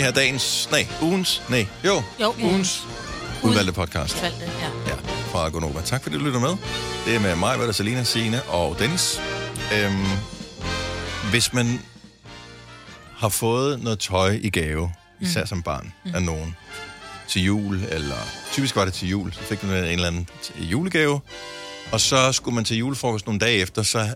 Det her er dagens, nej, ugens, nej, jo, Jo, ugens udvalgte podcast. Valgte, ja. Ja, fra Gonova. Tak fordi du lytter med. Det er med mig, Valder, Salina, Signe og Dennis. Øhm, hvis man har fået noget tøj i gave, især som barn mm. af nogen, til jul, eller typisk var det til jul, så fik man en eller anden julegave, og så skulle man til julefrokost nogle dage efter, så,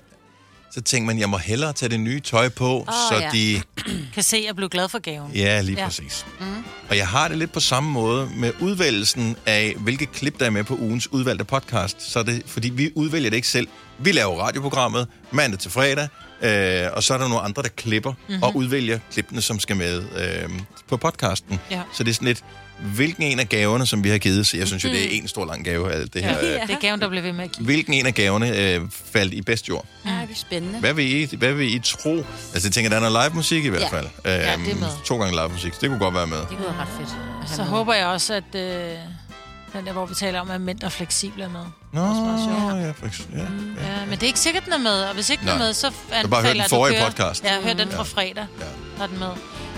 så tænkte man, jeg må hellere tage det nye tøj på, oh, så ja. de... Kan se, at jeg blev glad for gaven. Ja, lige ja. Præcis. Mm. Og jeg har det lidt på samme måde med udvælgelsen af, hvilke klip, der er med på ugens udvalgte podcast. Så det, fordi vi udvælger det ikke selv. Vi laver radioprogrammet mandag til fredag, øh, og så er der nogle andre, der klipper mm-hmm. og udvælger klippene, som skal med øh, på podcasten. Ja. Så det er sådan lidt, hvilken en af gaverne, som vi har givet, så jeg synes jo, det er en stor lang gave af alt det her. Øh, Det er gaven, der blev ved med at give. hvilken en af gaverne øh, faldt i bedst jord? Ja, det er spændende. Hvad vil I, hvad vil I tro? Altså, jeg tænker, der er noget live musik i hvert Ja. fald. Ja, det er med. To gange live musik, det kunne godt være med. Det kunne være ret fedt. Så med. håber jeg også, at øh, den der, hvor vi taler om, at mænd er fleksible er med. Nå, sjovt. ja, for eksempel. Ja, ja. Ja, men det er ikke sikkert, den er med. Og hvis ikke den er Nej. med, så bare hør den anbefaler jeg, at du forrige hører- podcast. Ja, hør den fra Ja. fredag. Ja. Der er den med.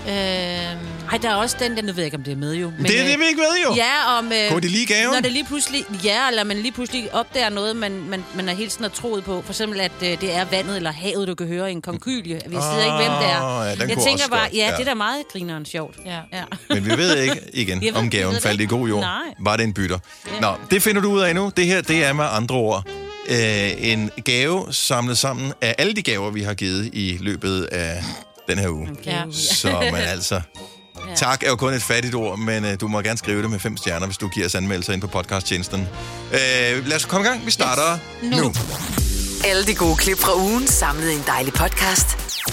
Øhm, Ej, der er også den, der, nu ved jeg ikke, om det er med jo. Men, det er det, øh, vi ikke ved jo. Ja, om... Øh, Kunne de lige gaven? Når det lige pludselig... Ja, eller man lige pludselig opdager noget, man, man, man er helt sådan troet på. For eksempel, at øh, det er vandet eller havet, du kan høre i en konkylie. Vi ved ikke, hvem det er. Åh, ja, den jeg tænker bare, ja, ja. det er da meget grineren sjovt. ja. Ja. Men vi ved ikke igen, ved- om gaven faldt i god jord. Nej. Var det en bytter? Nå, det finder du ud af nu. Det her, det er med andre ord øh, en gave samlet sammen af alle de gaver, vi har givet i løbet af den her uge. Ja. Så man altså... Tak er jo kun et fattigt ord, men øh, du må gerne skrive det med fem stjerner, hvis du giver os anmeldelser ind på podcasttjenesten. Øh, lad os komme i gang. Vi starter yes. nu. nu. Alle de gode klip fra ugen samlet i en dejlig podcast.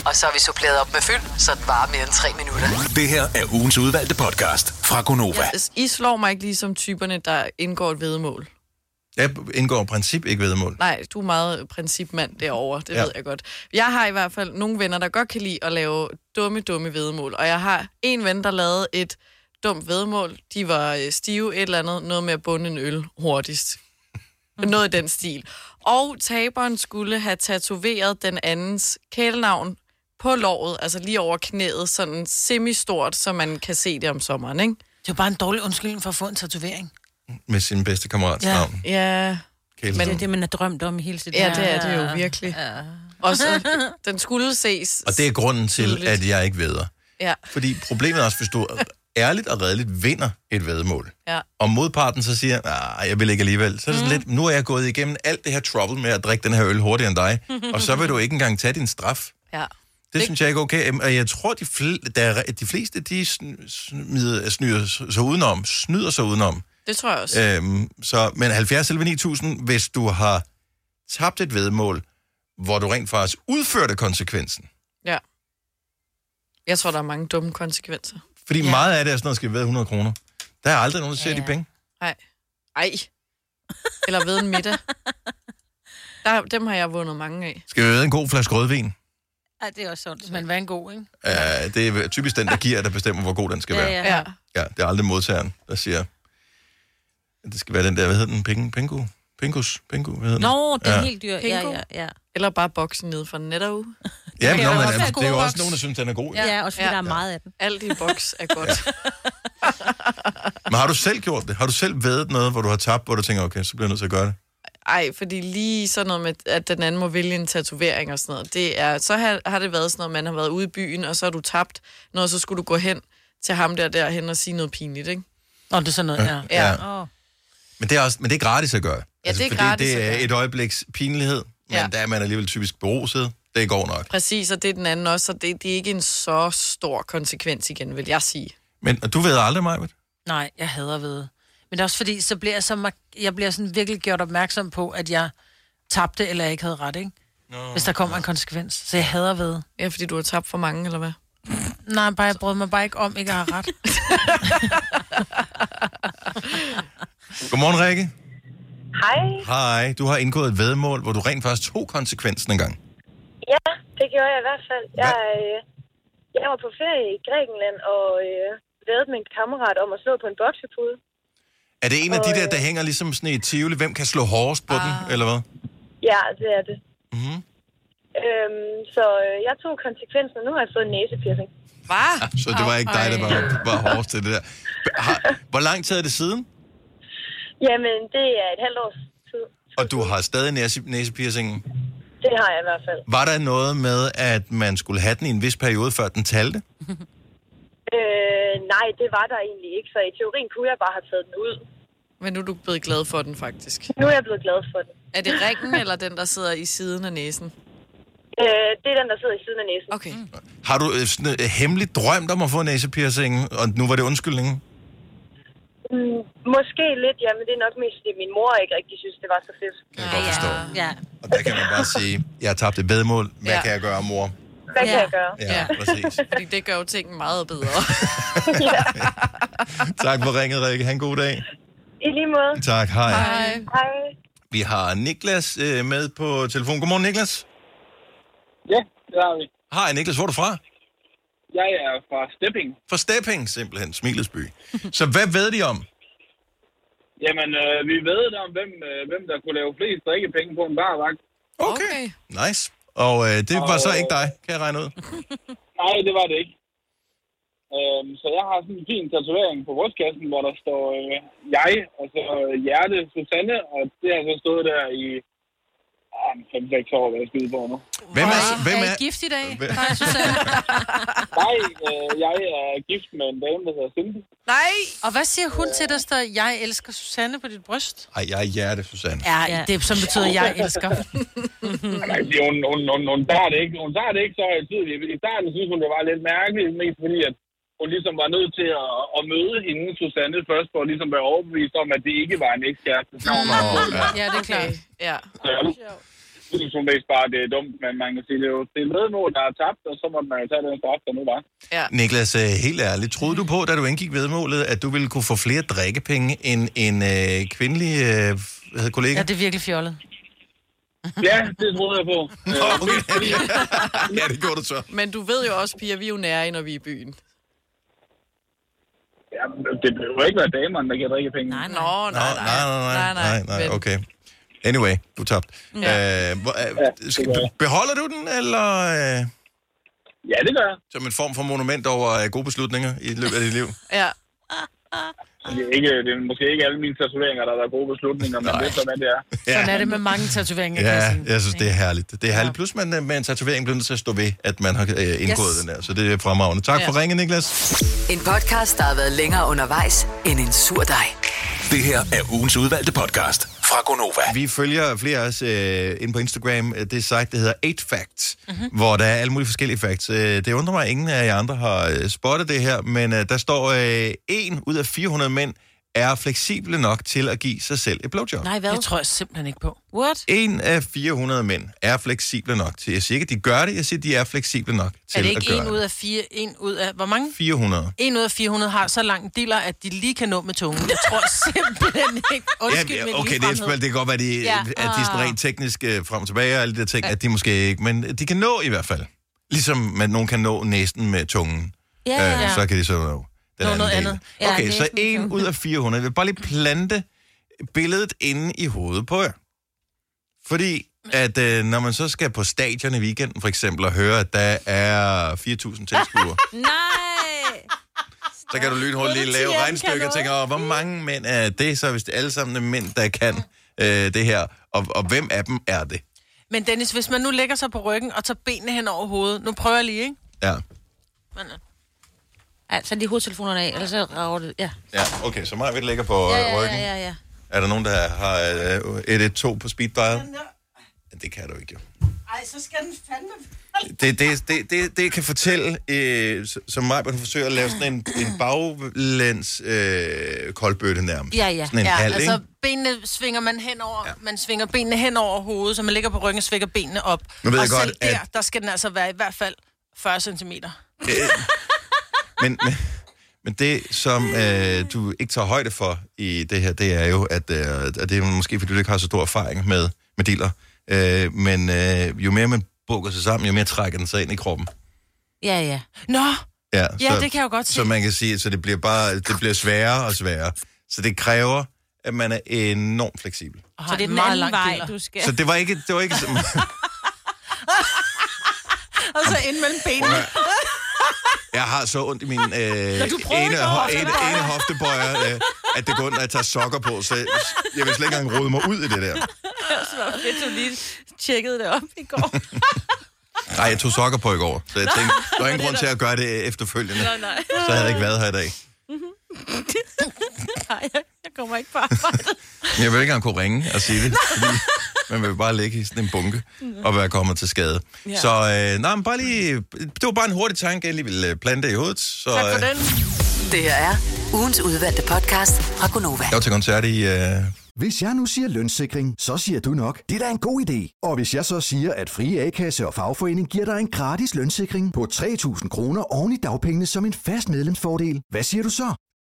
Og så har vi suppleret op med fyld, så det varer mere end tre minutter. Det her er ugens udvalgte podcast fra Gonova. Altså, I slår mig ikke lige som typerne, der indgår et vedemål. Jeg indgår i princip ikke vedmål. Nej, du er meget principmand derovre, det Ja. ved jeg godt. Jeg har i hvert fald nogle venner, der godt kan lide at lave dumme, dumme vedemål. Og jeg har en ven, der lavede et dumt vedemål. De var øh, stive et eller andet, noget med at bunde en øl hurtigst. Noget i den stil. Og taberen skulle have tatoveret den andens kælenavn på låret, altså lige over knæet, sådan semi-stort, så man kan se det om sommeren, ikke? Det er bare en dårlig undskyldning for at få en tatovering. Med sin bedste kammerats Ja. navn. Ja, Kæleson. Men det er det, man har drømt om hele sit ja det er det jo virkelig. Ja. Og så, den skulle ses. Og det er grunden til, at jeg ikke ved. Ja, Fordi problemet er også, hvis du ærligt og redeligt vinder et vedmål, ja. og modparten så siger, nej, jeg vil ikke alligevel, så er det sådan lidt, nu er jeg gået igennem alt det her trouble med at drikke den her øl hurtigere end dig, og så vil du ikke engang tage din straf. ja. Det synes jeg ikke er okay. Og jeg tror, de, fl- der er, de fleste, de sn- smider, snyder sig udenom, snyder sig udenom. Det tror jeg også. Øhm, så, men 70 eller 9000, hvis du har tabt et vedmål, hvor du rent faktisk udførte konsekvensen. Ja. Jeg tror, der er mange dumme konsekvenser. Fordi ja. Ja. meget af det er sådan noget, skal vi ved 100 kroner. Der er aldrig nogen, der ser Ja, de ja. penge. Nej. Ej. Eller ved en middag. Der, dem har jeg vundet mange af. Skal vi ved en god flaske rødvin? Ja, det er også sådan. Men hvad er en god, ikke? Uh, det er typisk den, der giver, der bestemmer, hvor god den skal være. Ja, Ja. Ja, det er aldrig modtageren, der siger, det skal være den der, hvad hedder den? Pingu? Pingu? Pingus? Pingu? Hvad hedder den? Nå, det er Ja. helt dyrt. Ja, ja, ja. Eller bare boksen ned fra Netto. Ja, men, det nå, er men, også altså, det er jo også nogen, der synes, den er god. Ja, Ja. også fordi Ja. der er meget af den. Alt i boks er godt. Men har du selv gjort det? Har du selv vedet noget, hvor du har tabt, hvor du tænker, okay, så bliver jeg nødt til at gøre det? Ej, fordi lige sådan noget med, at den anden må vælge en tatovering og sådan noget, det er, så har, har det været sådan noget, man har været ude i byen, og så har du tabt noget, så skulle du gå hen til ham der derhen og sige noget pinligt, ikke? Nå, det er sådan noget, ja. Ja. Ja. Åh. Men det er, også, men det er gratis at gøre. Ja, det er fordi gratis det at er gøre. et øjebliks pinlighed, men Ja. der er man alligevel typisk beruset. Det går nok. Præcis, og det er den anden også, så det, det er ikke en så stor konsekvens igen, vil jeg sige. Men og du ved aldrig, mig, Nej, jeg hader ved. Men det er også fordi, så bliver jeg, så jeg bliver sådan virkelig gjort opmærksom på, at jeg tabte, eller jeg ikke havde ret, ikke? Nå. Hvis der kommer en konsekvens. Så jeg hader ved. Ja, fordi du har tabt for mange, eller hvad? Nej, bare, jeg brød mig bare ikke om, ikke at have ret. Godmorgen, Rikke. Hej. Hej. Du har indgået et vedmål, hvor du rent faktisk tog konsekvensen en gang. Ja, det gjorde jeg i hvert fald. Jeg, øh, jeg var på ferie i Grækenland og øh, lavede med en kammerat om at slå på en boksepude. Er det en af de Og, der, øh, der hænger ligesom sådan i et tivoli? Hvem kan slå hårdest på den, eller hvad? Ja, det er det. Mhm. Øhm, så øh, jeg tog konsekvensen, og nu har jeg fået en næsepiercing. Hvad? Så det var ikke dig, der var, var hårdest til det der. Har, hvor lang tid er det siden? Jamen, det er et halvt års tid. Og du har stadig næse, næsepiercingen? Det har jeg i hvert fald. Var der noget med, at man skulle have den i en vis periode, før den talte? Øh, nej, det var der egentlig ikke, så i teorien kunne jeg bare have taget den ud. Men nu er du blevet glad for den, faktisk. Nu er jeg blevet glad for den. Er det ringen, eller den, der sidder i siden af næsen? Øh, det er den, der sidder i siden af næsen. Okay. Har du øh, sådan, øh, hemmeligt drømt om at få næsepiercingen, og nu var det undskyldningen? Mm, måske lidt, ja, men det er nok mest, fordi min mor ikke rigtig synes, det var så fedt. Kan jeg godt forstå. Ja. Og der kan man bare sige, jeg har tabt et bedmål. Hvad Ja. kan jeg gøre, mor? Hvad kan Ja. jeg gøre? Ja, Ja. præcis. Fordi det gør jo tingene meget bedre. Tak for ringet, Rikke. Ha' en god dag. I lige måde. Tak, hej. Hej. Hej. Vi har Niklas øh, med på telefon. Godmorgen, Niklas. Ja, det har vi. Hej, Niklas. Hvor er du fra? Jeg er fra Stepping. Fra Stepping, simpelthen. Smilets by. Så hvad ved de om? Jamen, øh, vi ved om, hvem, øh, hvem der kunne lave flest drikkepenge på en barvagt. Okay. Nice. Og øh, det var så ikke dig, kan jeg regne ud. Nej, det var det ikke. Øhm, så jeg har sådan en fin tatovering på brystkassen, hvor der står øh, jeg, og så øh, hjerte Susanne, og det har så stået der i 5-6 år, hvad jeg skyder på nu. Hvem er, hvem er er, I gift i dag? Hvem- Nej, Susanne. Nej, øh, jeg er gift med en dame, der hedder Cindy. Nej! Og hvad siger hun til dig, der jeg elsker Susanne på dit bryst? Ej, jeg er hjerte, Susanne. Ja, Ja. det som betyder, jeg elsker. Nej, hun, hun, hun, hun, tager det ikke, hun tager det ikke så højtidligt. I starten synes hun, det var lidt mærkeligt, mest fordi, at hun ligesom var nødt til at, at møde hende, Susanne, først for at ligesom være overbevist om, at det ikke var en ekskæreste. Hun var- Ja, det er klart. Ja. Så hun mest bare, det er dumt, men man kan sige, det er jo det er vedmål, der er tabt, og så må man jo tage den straf, der nu var. Ja. Niklas, øh, helt ærligt, troede du på, da du indgik vedmålet, at du ville kunne få flere drikkepenge end en øh, kvindelig øh, kollega? Ja, det er virkelig fjollet. Ja, det troede jeg på. Okay. ja, det gjorde du så. Men du ved jo også, piger, vi er jo nære, når vi er i byen. ja, det behøver ikke være damerne, der giver drikkepenge. Nej, Nå, nej. nej, nej, nej, nej, nej, nej, men- okay. Anyway, du er tabt. Ja. Øh, hvor, øh, skal, jeg. beholder du den, eller øh, Ja, det gør jeg. som en form for monument over øh, gode beslutninger i løbet af dit liv? Ja. Det er, ikke, det er måske ikke alle mine tatoveringer, der er gode beslutninger, men Nej. det er så, hvad det er. Sådan er det med mange tatoveringer, kan Ja, jeg sige. jeg synes, det er herligt. Det er herligt. Plus, man øh, med en tatovering bliver nødt til at stå ved, at man har øh, indgået Yes. den der. Så det er fremragende. Tak Ja. for ringen, Niklas. En podcast, der har været længere undervejs end en sur dej. Det her er ugens udvalgte podcast fra Gonova. Vi følger flere af os øh, ind på Instagram. Det site, der hedder 8 Facts, Mhm. mm-hmm. hvor der er alle mulige forskellige facts. Øh, det undrer mig, at ingen af jer andre har øh, spottet det her, men øh, der står, øh, en ud af 400 mænd er fleksible nok til at give sig selv et blowjob. Nej, hvad? Det tror jeg simpelthen ikke på. What? En af 400 mænd er fleksible nok til. Jeg siger ikke, at de gør det, jeg siger, at de er fleksible nok til Er det at ikke gøre en ud af fire, en ud af, hvor mange? 400. En ud af 400 har så lang en diller, at de lige kan nå med tungen. Jeg tror simpelthen ikke. Undskyld, ja, okay, det, er, det kan godt være, de, Ja. at de er sådan rent teknisk øh, frem og tilbage og alle de der ting, at de måske ikke, men de kan nå i hvert fald. Ligesom man nogen kan nå næsten med tungen. Ja, ja. Øh, så kan de så nå den Nå, noget del. andet. Ja, Okay, er så en ud af 400. Jeg vil bare lige plante billedet inde i hovedet på jer. Fordi at øh, når man så skal på stadion i weekenden for eksempel og høre, at der er 4.000 tilskuere, Nej! så kan du lynhurtigt lige lave regnstykker og tænke, "Åh, hvor mange mænd er det så, hvis det alle sammen er mænd, der kan øh, det her, og, og hvem af dem er det? Men Dennis, hvis man nu lægger sig på ryggen og tager benene hen over hovedet. Nu prøver jeg lige, ikke? Ja. Men, øh, Altså, lige hovedtelefonerne af, eller så rager det. Ja. Ja, okay, så mig vil ligger på Ja, ja, ja, ryggen. ja, ja, ja. Er der nogen, der har øh, 112 på speed dial? Ja, det kan du ikke, jo. Ej, så skal den fandme... Det, det, det, det, det kan fortælle, øh, som mig, man forsøger at lave sådan en, en baglæns øh, koldbøtte nærmest. Ja, ja. Sådan en Ja, halv, altså ikke? benene svinger man hen over, ja. man svinger benene hen over hovedet, så man ligger på ryggen og svinger benene op. Nu ved og jeg godt, selv der, at- der skal den altså være i hvert fald 40 cm. Men, men, men det, som øh, du ikke tager højde for i det her, det er jo, at, øh, at det er måske, fordi du ikke har så stor erfaring med, med dealer, øh, men øh, jo mere man bukker sig sammen, jo mere trækker den sig ind i kroppen. Ja, ja. Nå, Ja, ja, det kan jeg jo godt se. Så man kan sige, så det bliver bare det bliver sværere og sværere. Så det kræver, at man er enormt fleksibel. Og Så det er en den meget anden lang vej, dealer. du skal. Så det var ikke, det var ikke, som- Og så ind mellem benene. Jeg har så ondt i min øh, ene, ho- ene, ene hoftebøjer, øh, at det går ondt, når jeg tager sokker på. Så jeg, vil slet ikke engang rode mig ud i det der. Så var fedt, du lige tjekkede det op i går. Nej, jeg tog sokker på i går, så jeg tænkte, der er ingen grund til at gøre det efterfølgende. Nej, nej. Så havde jeg ikke været her i dag. Nej, jeg kommer ikke på arbejde. Men jeg vil ikke engang kunne ringe og sige det, fordi man vil bare ligge i sådan en bunke og være kommet til skade. Ja. Så øh, nej, men bare lige, det var bare en hurtig tanke, jeg lige ville øh, plante i hovedet. Så, Tak for øh, den. Det her er ugens udvalgte podcast fra Gonova. Jeg var til koncert i... Øh, Hvis jeg nu siger lønssikring, så siger du nok, det er da en god idé. Og hvis jeg så siger, at Frie A-kasse og fagforening giver dig en gratis lønssikring på 3.000 kroner oven i dagpengene som en fast medlemsfordel, hvad siger du så?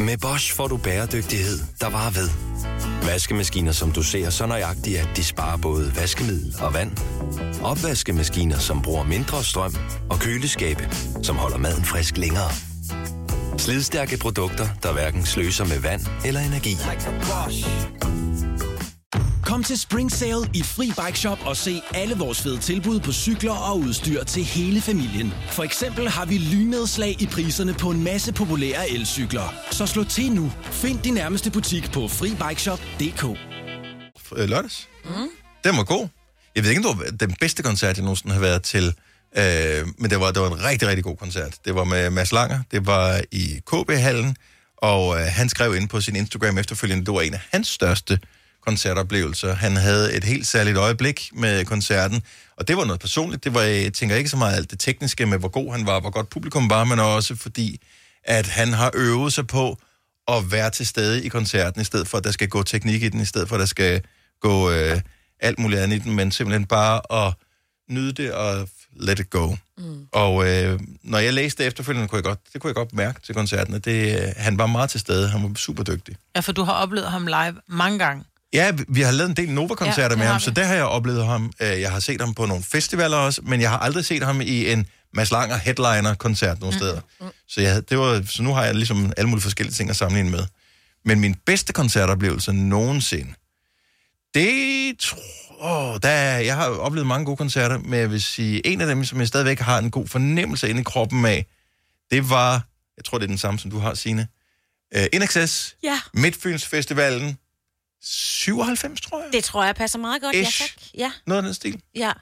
Med Bosch får du bæredygtighed, der varer ved. Vaskemaskiner, som du ser så nøjagtigt, at de sparer både vaskemiddel og vand. Opvaskemaskiner, som bruger mindre strøm. Og køleskabe, som holder maden frisk længere. Slidstærke produkter, der hverken sløser med vand eller energi. Kom til Spring Sale i Fri Bike Shop og se alle vores fede tilbud på cykler og udstyr til hele familien. For eksempel har vi lynedslag i priserne på en masse populære elcykler. Så slå til nu. Find din nærmeste butik på FriBikeShop.dk. øh, lørdags. Mm. Den var god. Jeg ved ikke, om det var den bedste koncert, jeg nogensinde har været til. Øh, men det var, det var en rigtig, rigtig god koncert. Det var med Mads Langer. Det var i KB-hallen. Og øh, han skrev ind på sin Instagram efterfølgende, det var en af hans største koncertoplevelser. Han havde et helt særligt øjeblik med koncerten, og det var noget personligt. Det var, jeg tænker ikke så meget alt det tekniske med, hvor god han var, hvor godt publikum var, men også fordi, at han har øvet sig på at være til stede i koncerten, i stedet for, at der skal gå teknik i den, i stedet for, at der skal gå øh, alt muligt andet i den, men simpelthen bare at nyde det og let it go. Mm. Og øh, når jeg læste det efterfølgende, kunne jeg godt, det kunne jeg godt mærke til koncerten, at det, øh, han var meget til stede. Han var super dygtig. Ja, for du har oplevet ham live mange gange. Ja, vi- har lavet en del Nova-koncerter Ja, med ham, så der har jeg oplevet ham. Øh, Jeg har set ham på nogle festivaler også, men jeg har aldrig set ham i en Mads Langer headliner-koncert nogle steder. Mm. Så, jeg, det var, så nu har jeg ligesom alle mulige forskellige ting at sammenligne med. Men min bedste koncertoplevelse nogensinde, det tror oh, der, er- jeg har oplevet mange gode koncerter, men jeg vil sige, en af dem, som jeg stadigvæk har en god fornemmelse inde i kroppen af, det var, jeg tror, det er den samme, som du har, Signe, uh, InXS, Ja, Midtfyns Festivalen, 97, tror jeg. det tror jeg passer meget godt. Ja, Ish. tak. Ja, Noget af den stil. ja.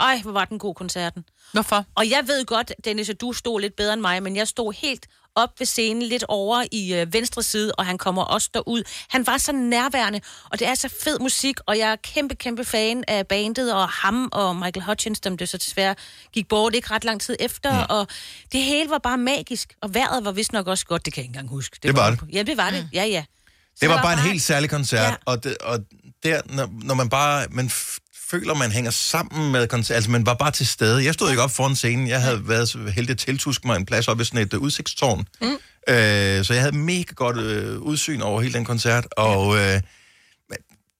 Ej, hvor var den god koncerten. Hvorfor? Og jeg ved godt, Dennis, at du stod lidt bedre end mig, men jeg stod helt op ved scenen, lidt over i øh, venstre side, og han kommer også derud. Han var så nærværende, og det er så fed musik, og jeg er kæmpe, kæmpe fan af bandet, og ham og Michael Hutchins, som det så desværre gik bort ikke ret lang tid efter, ja. og det hele var bare magisk, og vejret var vist nok også godt, det kan jeg ikke engang huske. Det var det. Ja, det var det, ja, ja. Det var bare en helt særlig koncert, Ja. og, det, og der, når, når man bare, man føler, man hænger sammen med koncert, altså man var bare til stede. Jeg stod ikke op foran scenen, jeg havde været så heldig at tiltuske mig en plads op i sådan et uh, udsigtstårn. Mm. Øh, så jeg havde mega godt øh, udsyn over hele den koncert, og øh,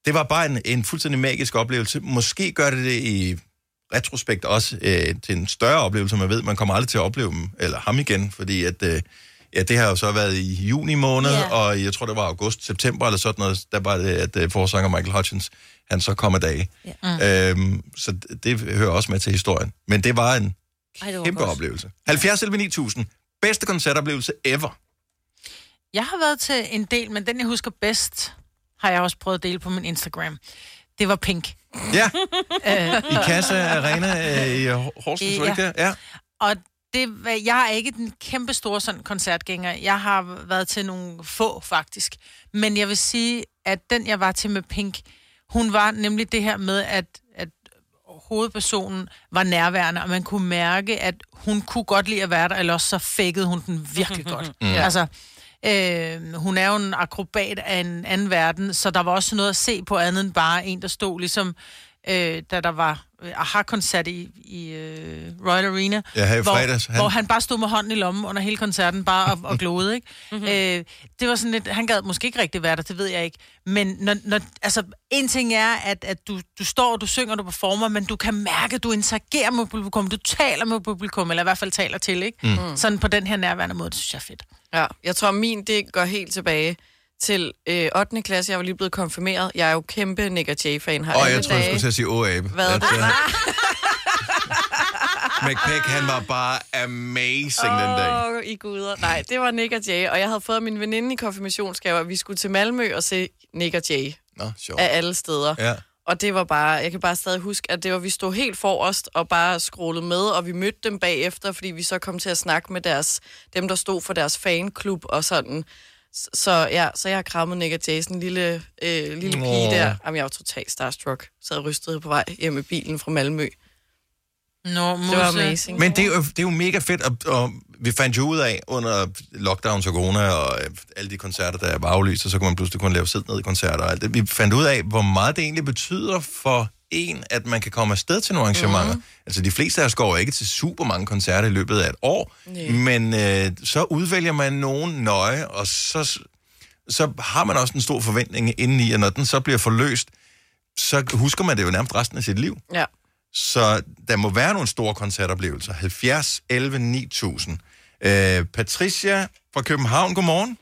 det var bare en, en fuldstændig magisk oplevelse. Måske gør det det i retrospekt også øh, til en større oplevelse, man ved, man kommer aldrig til at opleve dem, eller ham igen, fordi at, øh, ja, det har jo så været i juni måned, Ja. yeah. og jeg tror, det var august, september eller sådan noget, der var det, at øh, forsanger Michael Hutchins, han så kom af dage. Ja. Øhm, så det, det hører også med til historien. Men det var en Ej, det var kæmpe godt. oplevelse. 70 11 9000. Bedste koncertoplevelse ever. Jeg har været til en del, men den, jeg husker bedst, har jeg også prøvet at dele på min Instagram. Det var Pink. Ja, Øh, i Casa Arena øh, i Horsens, var det ikke Ja. det? Ja. og det, jeg er ikke den kæmpe store sådan koncertgænger. Jeg har været til nogle få, faktisk. Men jeg vil sige, at den, jeg var til med Pink, hun var nemlig det her med, at, at hovedpersonen var nærværende, og man kunne mærke, at hun kunne godt lide at være der, eller også så fækkede hun den virkelig godt. Mm. Altså, øh, hun er jo en akrobat af en anden verden, så der var også noget at se på andet end bare en, der stod ligesom, øh, da der var aha-koncert i, i uh, Royal Arena. Ja, her i hvor, fredags, han- han... hvor han bare stod med hånden i lommen under hele koncerten, bare og, og glode, ikke? mm-hmm. øh, det var sådan lidt, han gad måske ikke rigtig være der, det ved jeg ikke. Men når, når, altså, en ting er, at, at du, du står, du synger, du performer, men du kan mærke, at du interagerer med publikum, du taler med publikum, eller i hvert fald taler til, ikke? Mm. Sådan på den her nærværende måde, det synes jeg er fedt. Ja, jeg tror, min det går helt tilbage til øh, 8. klasse. Jeg var lige blevet konfirmeret. Jeg er jo kæmpe Nick og Jay-fan. Har Og jeg tror, jeg skulle til at sige åabe. Hvad? Uh, McPeck, han var bare amazing den dag. Åh, I guder. Nej, det var Nick og Jay, og jeg havde fået min veninde i konfirmationsgave, at vi skulle til Malmø og se Nick og Jay Nå, sjovt. af alle steder. Ja. Og det var bare, jeg kan bare stadig huske, at det var, vi stod helt forrest og bare scrollede med, og vi mødte dem bagefter, fordi vi så kom til at snakke med deres, dem, der stod for deres fanklub og sådan. Så ja, så jeg har krammet Nick og en lille, øh, lille pige Åh. der. Jamen, jeg var totalt starstruck. Så jeg rystede på vej hjem i bilen fra Malmø. Nå, Det var amazing. Men det er, jo, det er jo mega fedt, og, og vi fandt jo ud af under lockdown og corona og øh, alle de koncerter, der var aflyst, og så kunne man pludselig kun lave sid ned i koncerter og alt det. Vi fandt ud af, hvor meget det egentlig betyder for en, at man kan komme afsted til nogle arrangementer. Mm. Altså de fleste af os går ikke til super mange koncerter i løbet af et år, Nej. men øh, så udvælger man nogen nøje, og så, så har man også en stor forventning indeni, og når den så bliver forløst, så husker man det jo nærmest resten af sit liv. Ja. Så der må være nogle store koncertoplevelser. 70, 11, 9000. Øh, Patricia fra København, godmorgen.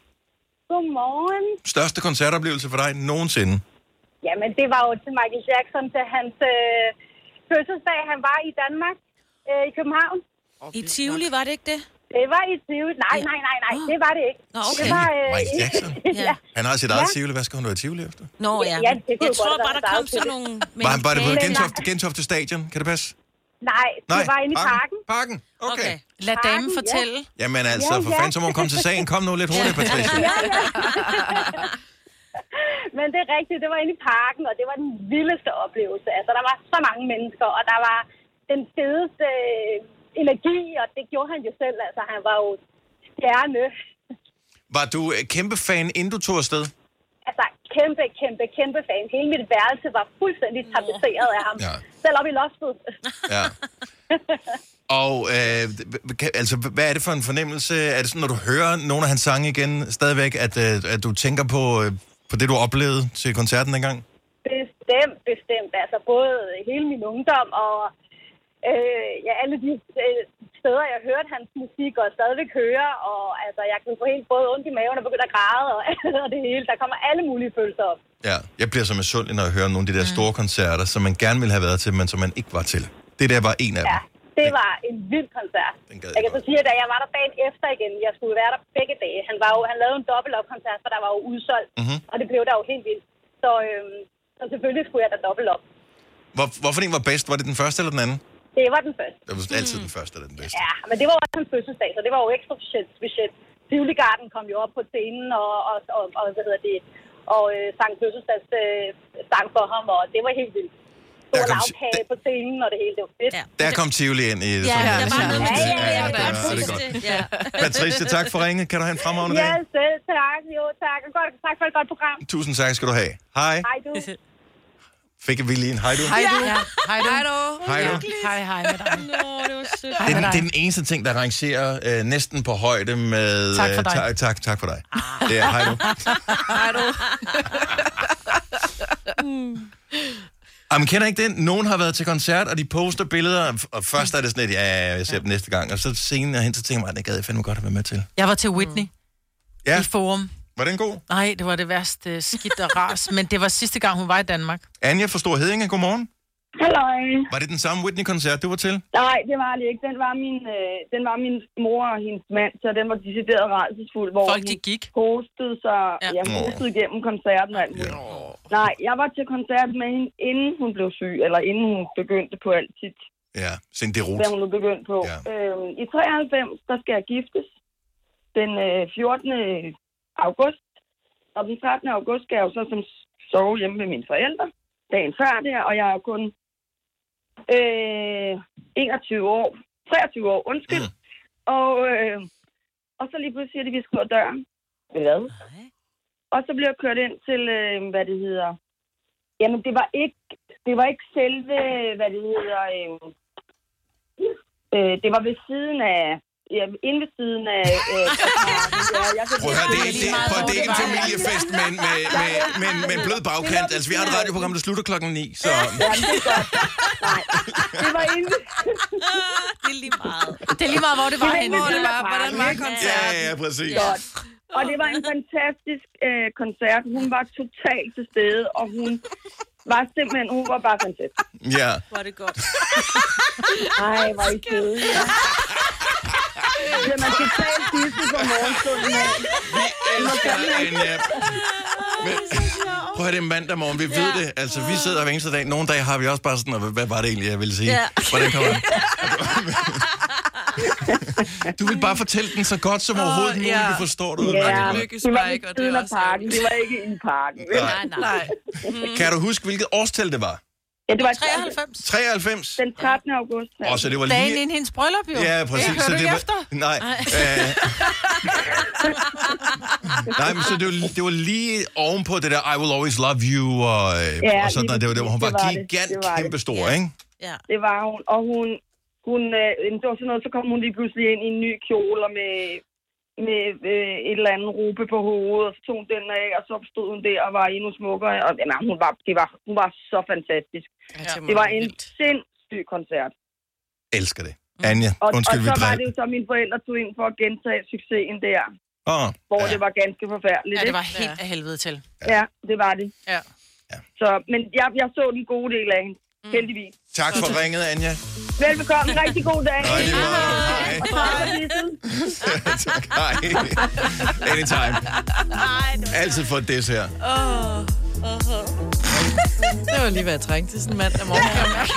Godmorgen. Største koncertoplevelse for dig nogensinde? Jamen, det var jo til Michael Jackson til hans øh, fødselsdag. Han var i Danmark, øh, i København. I Tivoli, var det ikke det? Det var i Tivoli. Nej, nej, nej, nej, det var det ikke. Nå, okay. Det var, øh, Michael Jackson? ja. Han har sit eget Ja. Tivoli. Hvad skal hun være Tivoli efter? Nå ja. Ja, det jeg tror bare, der kom sådan nogle... Var, var det på Men- Gentofte, Gentofte Stadion? Kan det passe? Nej, det Nej, var inde i parken. parken. Parken, okay. Lad damen Parken, fortælle. Jamen altså, Ja, for ja. fanden, så må hun komme til sagen. Kom nu lidt hurtigt, Patricia. Ja, ja. Men det er rigtigt, det var inde i parken, og det var den vildeste oplevelse. Altså, der var så mange mennesker, og der var den fedeste øh, energi, og det gjorde han jo selv. Altså, han var jo stjerne. Var du øh, kæmpe fan, inden du tog afsted? Altså, kæmpe, kæmpe, kæmpe fan. Hele mit værelse var fuldstændig tapetseret af ham. Ja. Selv op i loftet. Ja. Og øh, altså, hvad er det for en fornemmelse? Er det sådan, når du hører nogle af hans sange igen, stadigvæk, at, øh, at du tænker på, øh, på det, du oplevede til koncerten dengang? Bestemt, bestemt. Altså både hele min ungdom og øh, ja, alle de øh, steder, jeg hørte hans musik og stadigvæk hører. Og altså, jeg kunne få helt både ondt i maven og begynde at græde og, og det hele. Der kommer alle mulige følelser op. Ja, jeg bliver så misundelig, når jeg hører nogle af de der store koncerter, som man gerne ville have været til, men som man ikke var til. Det der var en af dem. Det var en vild koncert. Den gad Jeg kan så sige, at da jeg var der dagen efter igen, jeg skulle være der begge dage. Han, var jo, han lavede en dobbelt-op-koncert, for der var jo udsolgt. Mhm. Og det blev der jo helt vildt. Så, øhm, så selvfølgelig skulle jeg da dobbelt op. Hvor, hvorfor den var bedst? Var det den første eller den anden? Det var den første. Det var altid den første, der er den bedste. Ja, men det var også hans fødselsdag, så det var jo ekstra specielt. specielt. Tivoli Garden kom jo op på scenen og, og, og, og hvad hedder det, og øh, sang fødselsdags øh, sang for ham, og det var helt vildt. Der kom- lavkage på scenen og det hele, det var fedt. Ja, Der kom Tivoli ind i det. Ja, som der jeg var siger. noget med Ja, Tivoli. ja, Ja, ja, det godt. Ja. Patricia, tak for ringet. Kan du have en fremragende ja, dag? selv tak. Jo, tak. Og godt, tak for et godt program. Tusind tak skal du have. Hej. Hej du. Fik vi lige en hej du? Hej du. Ja. Hej du. Hej du. Hej du. Hej, hej med dig. Nå, det var sødt. Det er, den, det er den eneste ting, der rangerer øh, næsten på højde med... Tak for øh, dig. tak, tak, tak for dig. Det er hej du. Hej du. Jamen, kender ikke det? Nogen har været til koncert, og de poster billeder, og først er det sådan lidt, ja, ja, jeg ser dem næste gang, og så senere hen, så tænker man, det gad jeg fandme godt at være med til. Jeg var til Whitney Ja. i Forum. Var den god? Nej, det var det værste skidt og ras, men det var sidste gang, hun var i Danmark. Anja fra Stor Hedinge, godmorgen. Halløj. Var det den samme Whitney-koncert, du var til? Nej, det var det ikke. Den var min, øh, den var min mor og hendes mand, så den var decideret rejsesfuld, hvor Folk, de hun gik. hostede sig, Ja. ja. jeg hostede igennem koncerten og alt muligt. Nej, jeg var til koncert med hende, inden hun blev syg, eller inden hun begyndte på alt sit, Ja, sin derut. hvad hun nu begyndte på. Ja. Øhm, I 93, der skal jeg giftes. Den øh, 14. august. Og den 13. august skal jeg jo så som sove hjemme med mine forældre. Dagen før der, og jeg er jo kun øh, 21 år. 23 år, undskyld. Mm. Og, øh, og så lige pludselig siger de, at vi skal ud af døren. Hvad? Og så bliver jeg kørt ind til, øh, hvad det hedder. Jamen, det var ikke det var ikke selve, hvad det hedder, øh, øh, det var ved siden af, ja, inde ved siden af... Øh, ja, Prøv at høre, det er, det, at- det er ikke en familiefest, men med, med, med, med en blød bagkant. Altså, vi har et radioprogram, der slutter klokken 9, så... Ja, det er godt. Nej, det var inde Det er lige meget. Det er lige meget, hvor det var henne. Hvor det var, hvordan var Ja, koncerten? ja, præcis. Godt. Og det var en fantastisk øh, koncert. Hun var totalt til stede, og hun var simpelthen, hun var bare fantastisk. Ja. Er det godt. Ej, hvor er I søde. Ja. Ja, man skal tale sidste på morgenstunden. af. elsker Anja. Men, prøv at det er mandag morgen, vi ved det. Altså, vi sidder hver eneste dag. Nogle dage har vi også bare sådan, "Hvad- hvad var det egentlig, jeg ville sige? Ja. Hvordan kommer det? Du vil bare fortælle den så godt som overhovedet muligt, ja. du forstår det. Ja, lykkes det var ikke, og det er også parken. Det var ikke i parken. Nej. Nej, nej. Kan du huske, hvilket årstal det var? Ja, det var 93. 93? den 13. august. Ja. Og så det var Dagen lige... inden hendes bryllup, jo. Ja, præcis. Hører så det var... efter? Nej. Øh... Nej, men så det var, det var lige ovenpå det der I will always love you og, øh, Ja, og sådan noget. Det var, det var, hun var. Det var det. gigant, Det var det. kæmpe stor, Ja. ikke? Ja. Det var hun. Og hun, hun øh, det var sådan noget, så kom hun lige pludselig ind i en ny kjole og med, med øh, et eller andet rupe på hovedet, og så tog hun den af, og så stod hun der og var endnu smukkere. Og, jamen, hun, var, det var, hun var så fantastisk. Det var en sindssyg koncert. Elsker det. Anja, Og, undskyld, og vi så var det jo så, mine forældre tog ind for at gentage succesen der, Åh, hvor ja. det var ganske forfærdeligt. Ja, det var helt af helvede til. Ja, det var det. Ja. Så, men jeg, jeg så den gode del af hende, heldigvis. Tak for ringet, Anja. Velbekomme. Rigtig god dag. Måde. Hej. Og tak hej. Anytime. Altid for det her. Det var lige, hvad jeg trængte til sådan en mandag morgen. kan jeg mærke.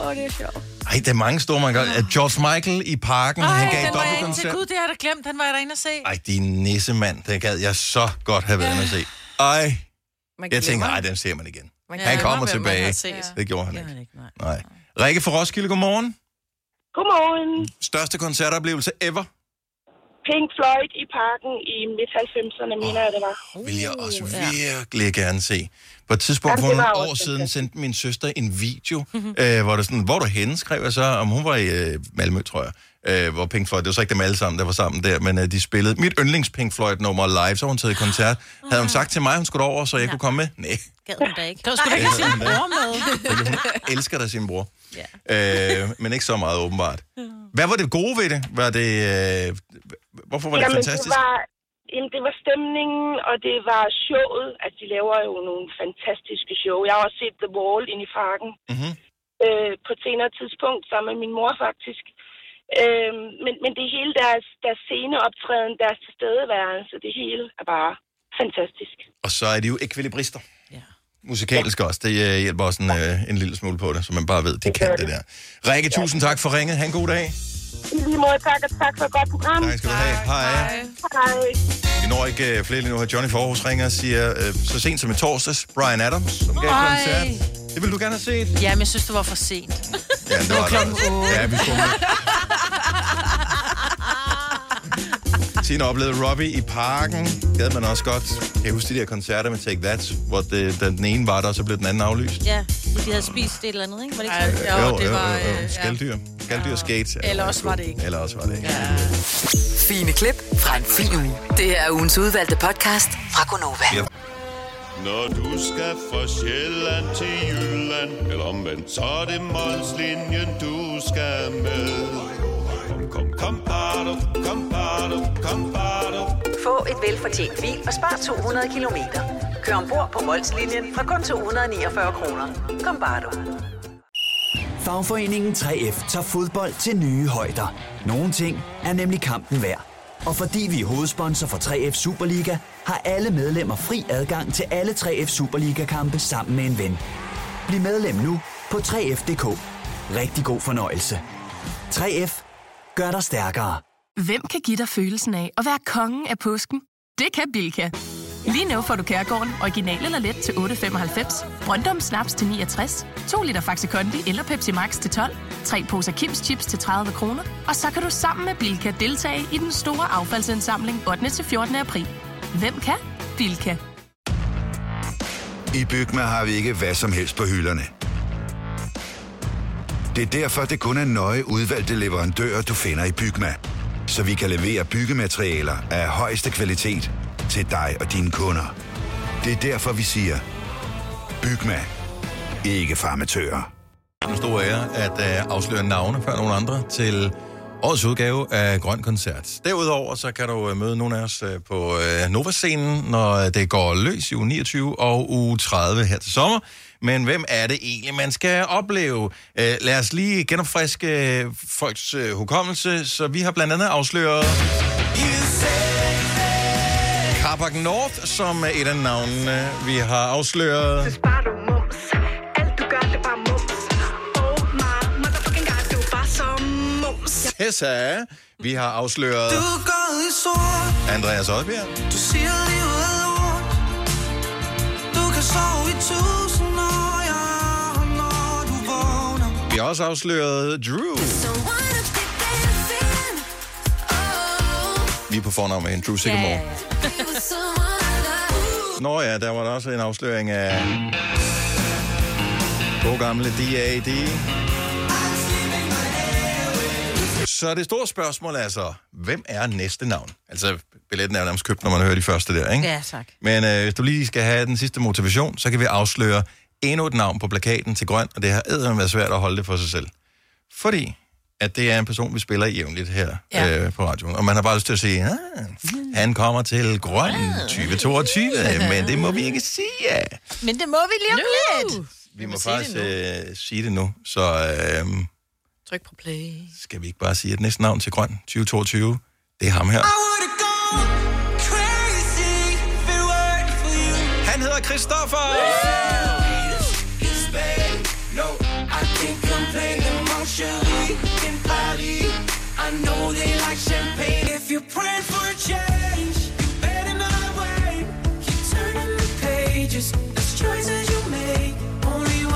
Åh, det er sjovt. Ej, der er mange store, man gør. George Michael i parken, Ej, han gav den var jeg ikke til. Gud, det har jeg da glemt. Den var jeg derinde at se. Ej, din nissemand, det gad jeg så godt have været inde at se. Ej, Man jeg tænker, glemmer- ej, den ser man igen. man Han kommer hvem man tilbage. set. Det gjorde han ikke. han ikke, nej. Nej. Rikke fra Roskilde, godmorgen. Godmorgen. Største koncertoplevelse ever. Pink Floyd i parken i midt-90'erne, mener jeg, det var. Vil jeg også virkelig gerne se. På et tidspunkt Jamen, for nogle år siden sendte min søster en video, øh, hvor der sådan, hvor du henne, skrev jeg så, om hun var i øh, Malmø, tror jeg. Øh, hvor Pink Floyd, det var så ikke dem alle sammen, der var sammen der, men øh, de spillede mit yndlings Pink Floyd nummer live, så hun taget i koncert. Havde hun sagt til mig, hun skulle over, så jeg kunne komme med? Nej, Gad hun da ikke. Det var sgu da ikke sin bror med. hun elsker da sin bror. Øh, men ikke så meget åbenbart. Hvad var det gode ved det? Var det, øh, hvorfor var det Jamen, fantastisk? Det var, jamen, det var stemningen, og det var showet. Altså, de laver jo nogle fantastiske show. Jeg har også set The Wall inde i parken. Mhm. Øh, på et senere tidspunkt, sammen med min mor faktisk. Øh, men, men det hele, deres, deres sceneoptræden, deres tilstedeværelse, det hele er bare fantastisk. Og så er de jo ekvilibrister. Musikalsk også. Det øh, hjælper også en, øh, en lille smule på det, så man bare ved, de kan det der. Rikke, tusind tak for ringet. Ha' en god dag. I lige måde, tak, og tak for et godt program. Tak skal du have. Hej. Hej. Vi når ikke øh, flere lige nu. Her Johnny Forhus ringer og siger, øh, så sent som i torsdags, Brian Adams, som gav Ej. koncert. Det vil du gerne have set? Ja, men jeg synes, det var for sent. Ja, det var klokken det. otte. Ja, vi skulle med. Tina oplevede Robbie i parken. Gad man også godt. Kan jeg huske de der koncerter med Take That, hvor det, den, ene var der, og så blev den anden aflyst? Ja, de havde spist et eller andet, ikke? Var det ikke Ej, sådan? jo, det var... øh, Skaldyr. Skaldyr skate. Eller også var det ikke. Eller også var det ikke. Ja. Fine klip fra en fin uge. Det er ugens udvalgte podcast fra Gonova. Ja. Når du skal fra Sjælland til Jylland Eller omvendt, så er det Molslinjen, du skal med Kom, kom, kom, bado, kom, bado, kom, bado. Få et velfortjent bil og spar 200 kilometer. Kør ombord på Molslinjen fra kun 249 kroner. Kom bare du. Fagforeningen 3F tager fodbold til nye højder. Nogle ting er nemlig kampen værd. Og fordi vi er hovedsponsor for 3F Superliga, har alle medlemmer fri adgang til alle 3F Superliga-kampe sammen med en ven. Bliv medlem nu på 3F.dk. Rigtig god fornøjelse. 3F gør dig stærkere. Hvem kan give dig følelsen af at være kongen af påsken? Det kan Bilka! Lige nu får du Kærgården original eller let til 8.95, Brøndum Snaps til 69, 2 liter Faxi Kondi eller Pepsi Max til 12, 3 poser Kims Chips til 30 kroner, og så kan du sammen med Bilka deltage i den store affaldsindsamling 8. til 14. april. Hvem kan? Bilka. I Bygma har vi ikke hvad som helst på hylderne. Det er derfor, det kun er nøje udvalgte leverandører, du finder i Bygma. Så vi kan levere byggematerialer af højeste kvalitet til dig og dine kunder. Det er derfor, vi siger, Bygma. Ikke farmatører. En stor ære at uh, afsløre navne før nogle andre til årets udgave af Grøn Koncert. Derudover så kan du uh, møde nogle af os uh, på uh, Nova-scenen, når det går løs i uge 29 og uge 30 her til sommer. Men hvem er det egentlig, man skal opleve? Uh, lad os lige genopfriske uh, folks uh, hukommelse, så vi har blandt andet afsløret... Carpark North, som er et af navnene, vi har afsløret. Tessa. Vi har afsløret Du går i sort, Andreas Odbjerg. du siger livet er lort. Du kan sove i tusind har også afsløret Drew. Vi er på fornavn med en Drew Sigamore. Nå ja, der var der også en afsløring af god gamle D.A.D. Så det store spørgsmål er så, hvem er næste navn? Altså, billetten er jo nærmest købt, når man hører de første der, ikke? Ja, tak. Men øh, hvis du lige skal have den sidste motivation, så kan vi afsløre endnu et navn på plakaten til grøn, og det har eddermame været svært at holde det for sig selv. Fordi at det er en person, vi spiller jævnligt her ja. øh, på radioen. Og man har bare lyst til at sige, ah, han kommer til grøn 2022, men det må vi ikke sige. Men det må vi lige om lidt. Vi må må sige faktisk det øh, sige det nu. Så øh, Tryk på play. skal vi ikke bare sige, at næste navn til grøn 2022, det er ham her. Han hedder Christoffer! It's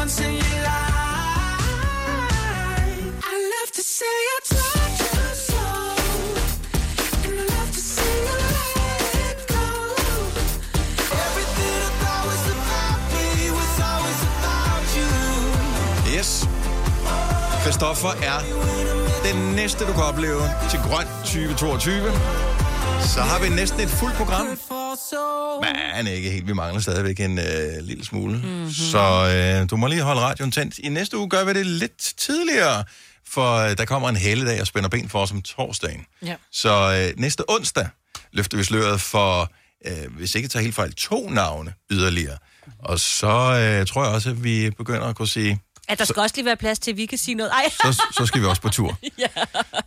once in your life. I love to say I touch your soul, and I love to sing I let it go. Everything about was about me was always about you. Yes. Christoffer er den næste, du kan opleve til grøn 2022. Så har vi næsten et fuldt program. Men ikke helt. Vi mangler stadigvæk en øh, lille smule. Mm-hmm. Så øh, du må lige holde radioen tændt. I næste uge gør vi det lidt tidligere, for øh, der kommer en helligdag og spænder ben for os om torsdagen. Ja. Så øh, næste onsdag løfter vi sløret for, øh, hvis ikke tager helt fejl, to navne yderligere. Og så øh, tror jeg også, at vi begynder at kunne sige, At der skal også lige være plads til, at vi kan sige noget. Ej. så, så skal vi også på tur. ja.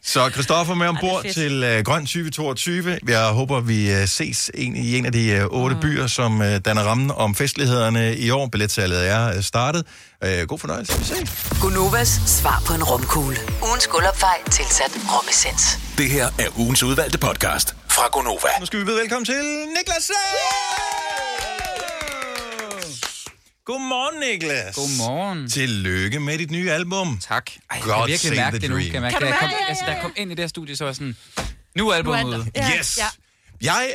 Så Christoffer med ombord fedt. til uh, Grøn 2022. Jeg håber, vi uh, ses en, i en af de uh, otte mm. byer, som uh, danner rammen om festlighederne i år. Billetsalget er uh, startet. Uh, god fornøjelse. Vi ses. Gunovas svar på en romkugle. Ugens guldopfej tilsat romessens. Det her er ugens udvalgte podcast fra Gonova. Nu skal vi byde velkommen til Niklas. Godmorgen, Niklas. Godmorgen. Tillykke med dit nye album. Tak. Ej, jeg God kan virkelig mærke det nu. Kan, jeg mærke, Kan du jeg kom, mærke det? altså, da jeg kom ind i det her studie, så var jeg sådan, nu er albumet ude. Yes. Ja. Jeg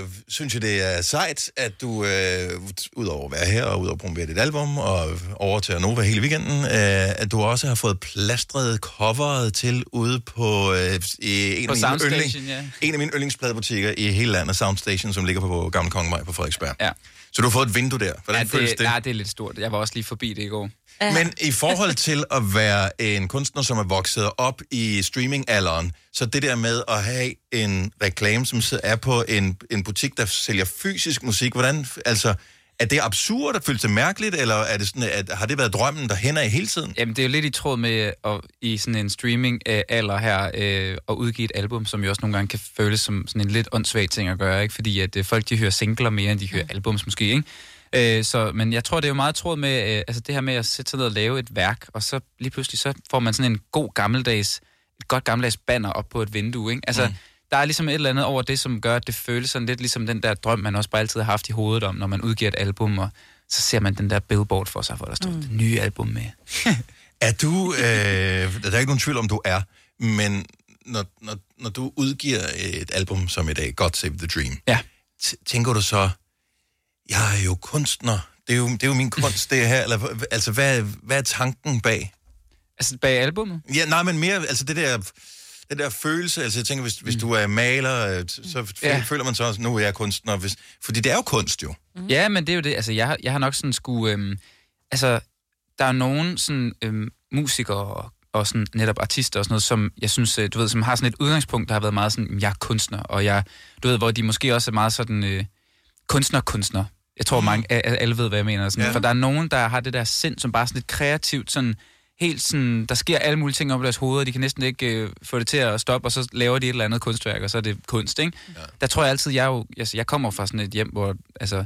øh, synes jo, det er sejt, at du, øh, udover at være her og udover at promovere dit album og over til Nova hele weekenden, øh, at du også har fået plastret coveret til ude på, øh, i en, På af mine yndling, ja. en af mine yndlingspladebutikker i hele landet, Soundstation, som ligger på Gamle Kongevej på Frederiksberg. Ja. Så du har fået et vindue der. Hvordan Ja, føles det, det? nej, det er lidt stort. Jeg var også lige forbi det i går. Men i forhold til at være en kunstner, som er vokset op i streamingalderen, så det der med at have en reklame, som sidder- er på en, en butik, der sælger fysisk musik, hvordan, altså, er det absurd at føle sig mærkeligt, eller er det sådan, at, har det været drømmen, der hænder i hele tiden? Jamen, det er jo lidt i tråd med at, i sådan en streaming-alder her øh, at udgive et album, som jo også nogle gange kan føles som sådan en lidt åndssvag ting at gøre, ikke? fordi at øh, folk de hører singler mere, end de hører albums måske. Ikke? Øh, så, men jeg tror, det er jo meget i tråd med øh, altså det her med at sætte sig ned og lave et værk, og så lige pludselig så får man sådan en god gammeldags, et godt gammeldags banner op på et vindue. Ikke? Altså, mm. Der er ligesom et eller andet over det, som gør, at det føles sådan lidt ligesom den der drøm, man også bare altid har haft i hovedet om, når man udgiver et album, og så ser man den der billboard for sig, hvor der står mm. det nye album med. Er du, øh, der er ikke nogen tvivl om, du er, men når, når, når du udgiver et album som i dag, God Save the Dream, ja. t- tænker du så, jeg er jo kunstner, det er jo, det er jo min kunst, det her. Eller, altså, hvad, hvad er tanken bag? Altså, bag albumet? Ja, nej, men mere, altså det der, det der følelse, altså jeg tænker, hvis, mm. hvis du er maler, øh, så Ja. føler man så også, nu er jeg kunstner, hvis, fordi det er jo kunst jo. Mm. Ja, men det er jo det. Altså, jeg, har- jeg har nok sådan skulle... Øhm, altså, der er nogen sådan øhm, musikere og, og sådan netop artister og sådan noget, som jeg synes, øh, du ved, som har sådan et udgangspunkt, der har været meget sådan, "Jamen, jeg er kunstner, og jeg, du ved, hvor de måske også er meget sådan øh, kunstner-kunstner. Jeg tror, mange, a- a- alle ved, hvad jeg mener. Sådan. Ja. For der er nogen, der har det der sind, som bare er sådan lidt kreativt, sådan helt sådan, der sker alle mulige ting op i deres hoveder, og de kan næsten ikke øh, få det til at stoppe, og så laver de et eller andet kunstværk, og så er det kunst, ikke? Ja. Der tror jeg altid, jeg jo, altså, jeg kommer fra sådan et hjem, hvor, altså,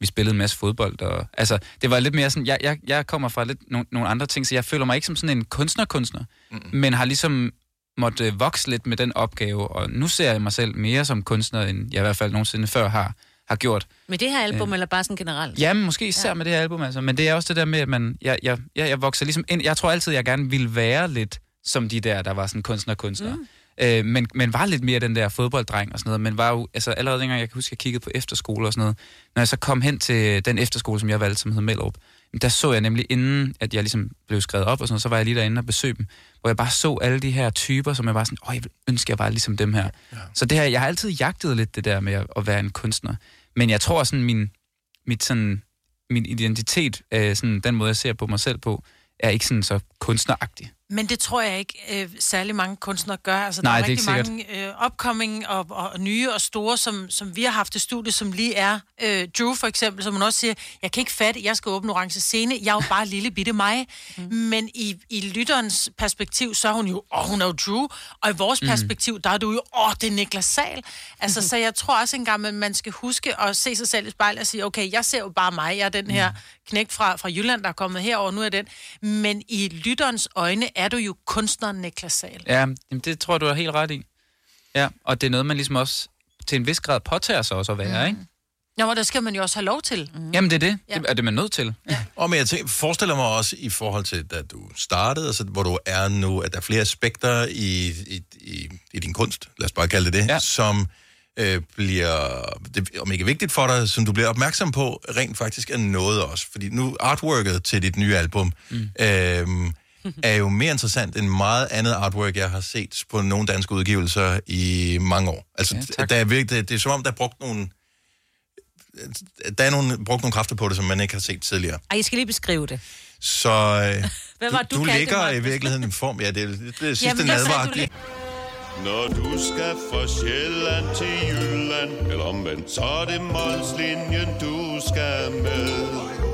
vi spillede en masse fodbold, og altså, det var lidt mere sådan, jeg, jeg, jeg kommer fra lidt no, nogle andre ting, så jeg føler mig ikke som sådan en kunstner-kunstner, mm. men har ligesom måtte øh, vokse lidt med den opgave, og nu ser jeg mig selv mere som kunstner, end jeg i hvert fald nogensinde før har, har gjort. Med det her album, Øh. eller bare sådan generelt? Jamen, måske især ja. med det her album, altså. Men det er også det der med, at man, jeg, jeg, jeg, jeg vokser ligesom ind. Jeg tror altid, jeg gerne ville være lidt som de der, der var sådan kunstner-kunstner. Mm. Øh, men, men var lidt mere den der fodbolddreng og sådan noget. Men var jo, altså allerede dengang, jeg kan huske, jeg kiggede på efterskole og sådan noget. Når jeg så kom hen til den efterskole, som jeg valgte, som hed Mellerup, der så jeg nemlig inden, at jeg ligesom blev skrevet op og sådan noget, så var jeg lige derinde og besøgte dem, hvor jeg bare så alle de her typer, som jeg var sådan, åh, jeg vil ønske, jeg var ligesom dem her. Ja. Så det her, jeg har altid jagtet lidt det der med at være en kunstner. Men jeg tror sådan, min, mit sådan, min identitet, øh, sådan, den måde, jeg ser på mig selv på, er ikke sådan så kunstneragtig. Men det tror jeg ikke øh, særlig mange kunstnere gør. Altså, Nej, der er det er rigtig ikke mange øh, upcoming og, og, nye og store, som, som vi har haft i studiet, som lige er. Øh, Drew for eksempel, som hun også siger, jeg kan ikke fatte, jeg skal åbne orange scene. Jeg er jo bare lille bitte mig. Mm. Men i, i lytterens perspektiv, så er hun jo, åh, hun er jo Drew. Og i vores Mm. perspektiv, der er du jo, åh, det er Niklas Sal. Altså, så jeg tror også engang, at man skal huske at se sig selv i spejlet og sige, okay, jeg ser jo bare mig. Jeg er den her knæk fra, fra Jylland, der er kommet herover, nu er den. Men i lytterens øjne er du jo kunstneren Niklas Sal. Ja, jamen, det tror jeg, du er helt ret i. Ja, og det er noget, man ligesom også til en vis grad påtager sig også at være, mm. ikke? Nå, men der skal man jo også have lov til. Mm. Jamen, det er det. Ja. Ja. Det er det, man nødt til. Ja. Og men jeg tænker, forestiller mig også i forhold til, da du startede, altså, hvor du er nu, at der er flere aspekter i, i, i, i din kunst, lad os bare kalde det det, ja. som øh, bliver, det, om ikke vigtigt for dig, som du bliver opmærksom på, rent faktisk er noget også. Fordi nu artworket til dit nye album mm. øh, er jo mere interessant end meget andet artwork, jeg har set på nogle danske udgivelser i mange år. Altså, ja, der er virkelig, det, det er som om, der er brugt nogle der er nogle, brugt nogle kræfter på det, som man ikke har set tidligere. Ej, I skal lige beskrive det. Så øh, Hvad var du, du du ligger mig? i virkeligheden i form. Ja, det er det, er sidste Jamen, jeg nadvagtige. Når du skal fra Sjælland til Jylland Eller omvendt, så er det Molslinjen, du skal med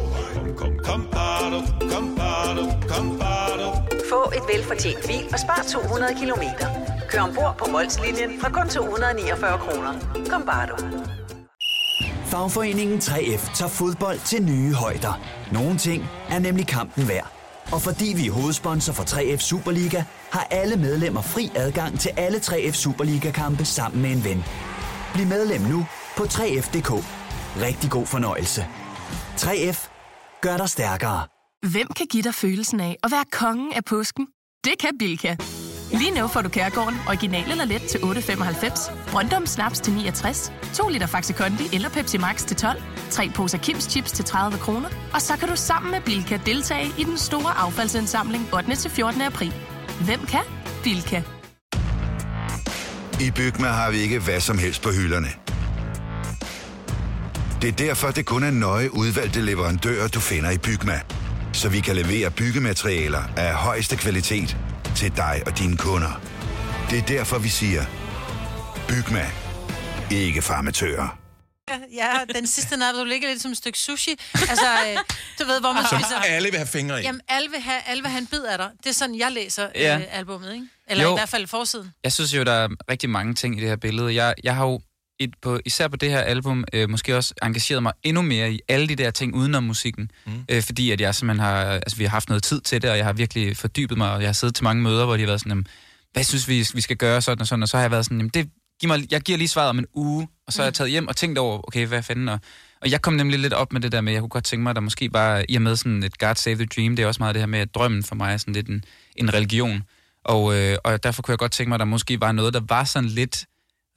Kom, kom, bado, kom, bado, kom, bado. Få et velfortjent bil og spar 200 kilometer. Kør ombord på Molslinjen fra kun 249 kroner. Kom bare du. Fagforeningen 3F tager fodbold til nye højder. Nogle ting er nemlig kampen værd. Og fordi vi er hovedsponsor for 3F Superliga, har alle medlemmer fri adgang til alle 3F Superliga-kampe sammen med en ven. Bliv medlem nu på 3F.dk. Rigtig god fornøjelse. 3F gør dig stærkere. Hvem kan give dig følelsen af at være kongen af påsken? Det kan Bilka! Lige nu får du Kærgården original eller let til 8.95, Brøndum Snaps til 69, 2 liter Faxi Kondi eller Pepsi Max til 12, 3 poser Kims Chips til 30 kroner, og så kan du sammen med Bilka deltage i den store affaldsindsamling 8. til 14. april. Hvem kan? Bilka. I Bygma har vi ikke hvad som helst på hylderne. Det er derfor, det kun er nøje udvalgte leverandører, du finder i Bygma. Så vi kan levere byggematerialer af højeste kvalitet til dig og dine kunder. Det er derfor, vi siger, Bygma. Ikke farmatører. Ja, den sidste nat, du ligger lidt som et stykke sushi. Altså, øh, du ved, hvor man Som spiser... alle vil have fingre i. Jamen, alle vil, have, alle vil have en bid af dig. Det er sådan, jeg læser Ja. øh, albummet, ikke? Eller Jo. i hvert fald forsiden. Jeg synes jo, der er rigtig mange ting i det her billede. Jeg, jeg har jo et, på, især på det her album øh, måske også engageret mig endnu mere i alle de der ting udenom musikken. Mm. Øh, fordi at jeg simpelthen har, altså, vi har haft noget tid til det, og jeg har virkelig fordybet mig, og jeg har siddet til mange møder, hvor de har været sådan, jamen, hvad synes vi, vi skal gøre, sådan og sådan, og så har jeg været sådan, jamen, det, giv mig, jeg giver lige svaret om en uge, og så har jeg taget hjem og tænkt over, okay, hvad fanden, og, og jeg kom nemlig lidt op med det der med, jeg kunne godt tænke mig, at der måske bare, i og med sådan et God Save the Dream, det er også meget det her med, at drømmen for mig er sådan lidt en, en religion, og, øh, og derfor kunne jeg godt tænke mig, at der måske var noget, der var sådan lidt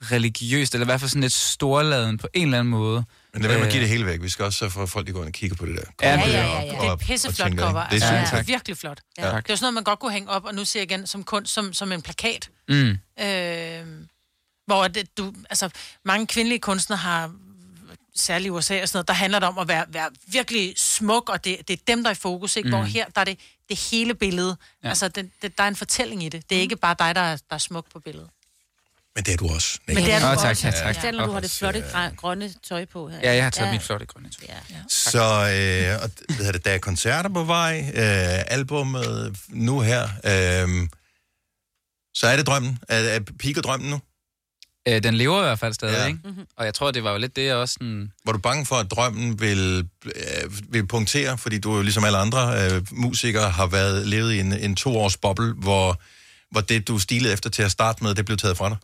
religiøst, eller i hvert fald sådan lidt storladen på en eller anden måde, Men det er med at Øh, give det hele væk. Vi skal også sørge for, at folk de går ind og kigger på det der. Ja, ja, ja, ja, op ja. Det er et pisseflot cover. Det er altså, super. det er virkelig flot. Ja. Ja. Det er jo sådan noget, man godt kunne hænge op, og nu ser jeg igen som kunst, som, som en plakat. Mm. Øh, hvor det, du, altså, mange kvindelige kunstnere har, særligt i USA og sådan noget, der handler det om at være, være virkelig smuk, og det, det er dem, der er i fokus, ikke? Mm. Hvor Mm. her, der er det, det hele billede. Ja. Ja. Altså, det, det, der er en fortælling i det. Det er ikke bare dig, der er, der er smuk på billedet. Men det er du også. Men det er du også. tak, ja, tak. Selv når du har det flotte grø- grønne tøj på her. Ja, jeg har taget mit flotte grønne tøj. Ja. Så øh, og, hvad hedder det, der er koncerter på vej, øh, albumet nu her. Øh, så er det drømmen. Er, er piker drømmen nu? Øh, den lever i hvert fald stadig, Ja. ja. ikke? Og jeg tror, det var jo lidt det, jeg også sådan... Var du bange for, at drømmen vil, øh, vil punktere, fordi du jo ligesom alle andre øh, musikere har været levet i en, en to-års boble, hvor, hvor det, du stilede efter til at starte med, det blev taget fra dig?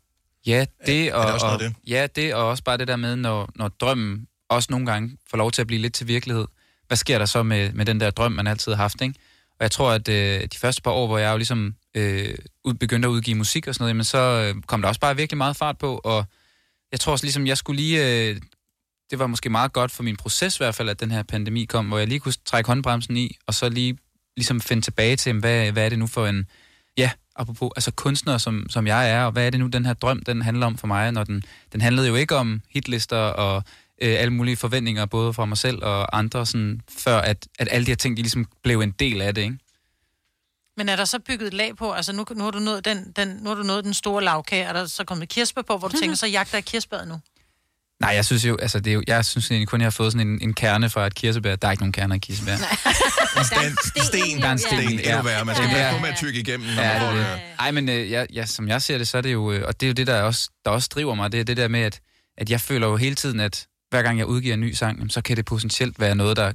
Ja, det, og, er det også noget og, af ja, det og også bare det der med, når, når drømmen også nogle gange får lov til at blive lidt til virkelighed. Hvad sker der så med, med den der drøm, man altid har haft, ikke? Og jeg tror, at øh, de første par år, hvor jeg jo ligesom øh, begyndte at udgive musik og sådan noget, jamen, så øh, kom der også bare virkelig meget fart på, og jeg tror også ligesom, jeg skulle lige... Øh, det var måske meget godt for min proces i hvert fald, at den her pandemi kom, hvor jeg lige kunne trække håndbremsen i, og så lige ligesom finde tilbage til, hvad, hvad er det nu for en, apropos, altså kunstner, som, som jeg er, og hvad er det nu, den her drøm, den handler om for mig, når den, den handlede jo ikke om hitlister og øh, alle mulige forventninger, både fra mig selv og andre, sådan, før at, at alle de her ting, de ligesom blev en del af det, ikke? Men er der så bygget et lag på? Altså, nu, nu, har du nået den, den, nu har du nået den store lavkage, er der så kommet kirsebær på, hvor du tænker, så jagter jeg kirsebæret nu? Nej, jeg synes jo, altså det er jo, jeg synes egentlig kun, jeg har fået sådan en, en kerne fra et kirsebær. Der er ikke nogen kerner i kirsebær. Sten, sten, Der er en sten, sten, endnu værre. Man skal Ja. på med at tykke igennem, når man Ja, får det, det. Ej, men øh, ja, ja, som jeg ser det, så er det jo, øh, og det er jo det, der også, der også driver mig, det er det der med, at, at jeg føler jo hele tiden, at hver gang jeg udgiver en ny sang, så kan det potentielt være noget, der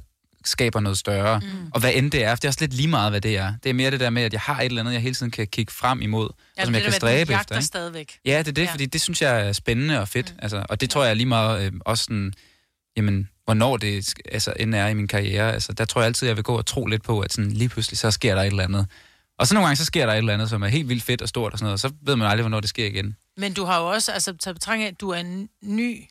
skaber noget større. Mm. Og hvad end det er, for det er også lidt lige meget, hvad det er. Det er mere det der med, at jeg har et eller andet, jeg hele tiden kan kigge frem imod, og som jeg kan stræbe efter. Ikke? stadigvæk. Ja, det er det, ja. fordi det synes jeg er spændende og fedt. Mm. Altså, og det tror jeg lige meget øh, også sådan, jamen, hvornår det altså, end er i min karriere. Altså, der tror jeg altid, jeg vil gå og tro lidt på, at sådan, lige pludselig så sker der et eller andet. Og så nogle gange, så sker der et eller andet, som er helt vildt fedt og stort og sådan noget, og så ved man aldrig, hvornår det sker igen. Men du har jo også, altså taget betragtning af, at du er en ny,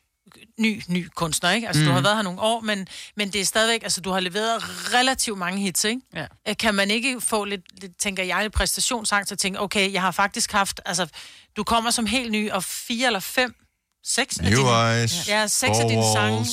ny, ny kunstner, ikke? Altså, mm. du Mhm. har været her nogle år, men, men det er stadigvæk, altså, du har leveret relativt mange hits, ikke? Ja. Øh, Kan man ikke få lidt, lidt tænker jeg, lidt præstationsangst at tænke, okay, jeg har faktisk haft, altså, du kommer som helt ny, og fire eller fem, seks af New dine, Eyes, ja, seks af dine sange,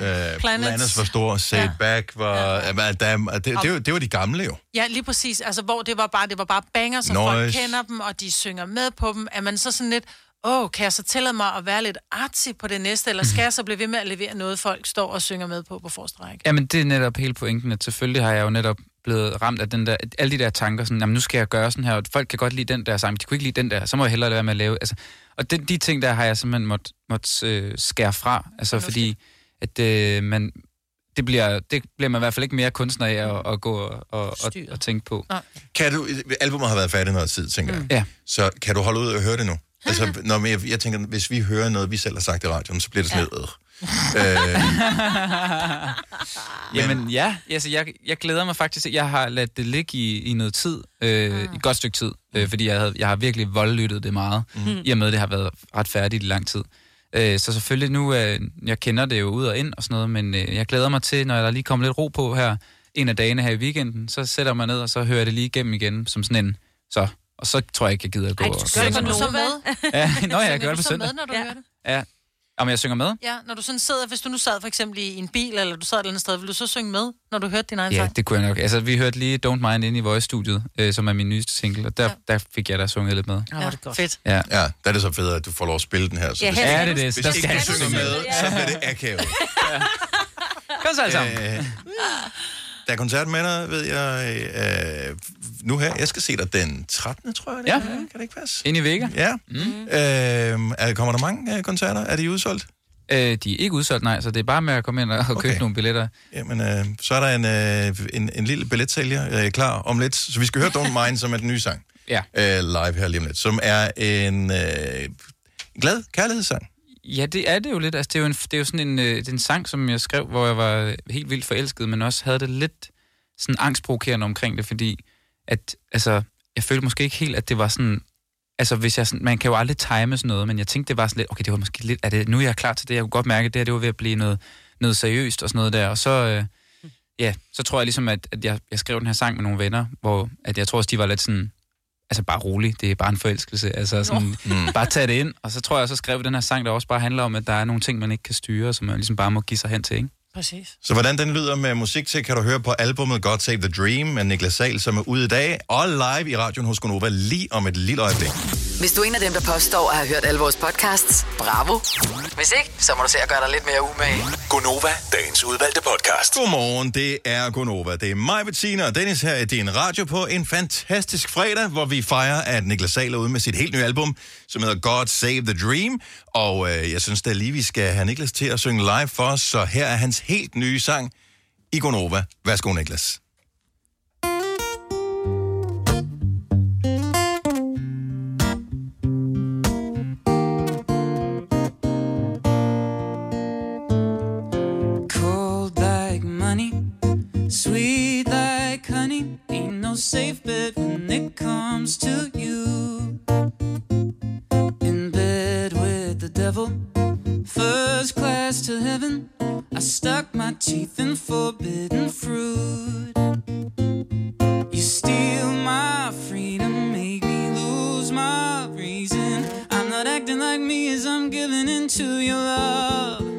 ja. øh, Planets var stor, Say It Back var... Ja. Der, det, det, det, var- det var de gamle jo. Ja, lige præcis. Altså, hvor det var bare, det var bare banger, så Noise. folk kender dem, og de synger med på dem. Er man så sådan lidt, åh, oh, kan jeg så tillade mig at være lidt artsy på det næste, eller skal jeg så blive ved med at levere noget, folk står og synger med på på forreste række? Jamen, det er netop hele pointen, at selvfølgelig har jeg jo netop blevet ramt af den der, alle de der tanker, sådan, jamen, nu skal jeg gøre sådan her, og folk kan godt lide den der sang, men de kunne ikke lide den der, så må jeg hellere lade være med at lave. Altså, og de, de ting der har jeg simpelthen måtte, måtte øh, skære fra, altså fordi, at øh, man, det bliver, det bliver man i hvert fald ikke mere kunstner af at, at gå og, og, og, og tænke på. Kan du, albumet har været færdigt noget tid, tænker jeg. Mm. Ja. Så kan du holde ud og høre det nu? Altså, når jeg, jeg tænker, hvis vi hører noget, vi selv har sagt i radioen, så bliver det sådan lidt... Øh. Øh, Jamen ja, altså, jeg, jeg glæder mig faktisk. Jeg har ladet det ligge i, i noget tid, øh, i et godt stykke tid, øh, fordi jeg, havde, jeg har virkelig voldlyttet det meget, mm. i og med, at det har været ret færdigt i lang tid. Øh, så selvfølgelig nu, øh, jeg kender det jo ud og ind og sådan noget, men øh, jeg glæder mig til, når der lige kommer lidt ro på her, en af dagene her i weekenden, så sætter jeg mig ned, og så hører jeg det lige igennem igen, som sådan en, så, og så tror jeg ikke, jeg gider at gå Ej, og... du gør på så med? Ja, nå, jeg Synger gør det du på så søndag. med, når du ja. hører det? Ja, om jeg synger med? Ja, når du sådan sidder, hvis du nu sad for eksempel i en bil, eller du sad et eller andet sted, vil du så synge med, når du hørte din egen Ja, sang? det kunne jeg nok. Altså, vi hørte lige Don't Mind inde i Voice-studiet, øh, som er min nyeste single, og der, ja. der fik jeg da sunget lidt med. Ja, det godt. Fedt. Ja. ja, der er det så fedt, at du får lov at spille den her. Så Ja, hvis, ikke- er det det, så Hvis der ikke skal du jeg synger synge. med, så bliver det akavet. Kom så altså. Øh, der er koncert med dig, ved jeg, øh, nu her. Jeg skal se dig den 13. tror jeg. Det Ja. er. Kan det ikke passe? Ind i Vega. Ja. Mm. Øh, er, kommer der mange øh, koncerter? Er de udsolgt? Øh, de er ikke udsolgt, nej, så det er bare med at komme ind og okay. købe nogle billetter. Jamen, øh, så er der en, øh, en, en lille billetsælger øh, klar om lidt. Så vi skal høre Don't Mind, som er den nye sang. Ja. Øh, live her lige om lidt. Som er en øh, glad kærlighedssang. Ja, det er det jo lidt. Altså, det, er jo en, det er jo sådan en, øh, en sang, som jeg skrev, hvor jeg var helt vildt forelsket, men også havde det lidt sådan angstprovokerende omkring det, fordi at, altså, jeg følte måske ikke helt, at det var sådan... Altså, hvis jeg sådan, man kan jo aldrig time sådan noget, men jeg tænkte, det var sådan lidt, okay, det var måske lidt, er det, nu er jeg klar til det, jeg kunne godt mærke, at det her, det var ved at blive noget, noget seriøst og sådan noget der. Og så, øh, ja, så tror jeg ligesom, at, at jeg, jeg skrev den her sang med nogle venner, hvor at jeg tror også, de var lidt sådan, altså bare rolig, det er bare en forelskelse. Altså sådan, Mm. bare tag det ind. Og så tror jeg, så skrev den her sang, der også bare handler om, at der er nogle ting, man ikke kan styre, som man ligesom bare må give sig hen til, ikke? Præcis. Så hvordan den lyder med musik til, kan du høre på albumet God Save the Dream med Niklas Sahl, som er ude i dag, og live i radioen hos Gonova lige om et lille øjeblik. Hvis du er en af dem, der påstår at have hørt alle vores podcasts, bravo. Hvis ikke, så må du se at gøre dig lidt mere umage. Gonova, dagens udvalgte podcast. Godmorgen, det er Gonova. Det er mig, Bettina og Dennis her i din radio på en fantastisk fredag, hvor vi fejrer, at Niklas Sahl er ude med sit helt nye album, som hedder God Save the Dream. Og øh, jeg synes da lige, vi skal have Niklas til at synge live for os, så her er hans helt nye sang i Gonova. Værsgo, Niklas. Safe bet when it comes to you. In bed with the devil, first class to heaven. I stuck my teeth in forbidden fruit. You steal my freedom, make me lose my reason. I'm not acting like me as I'm giving into your love.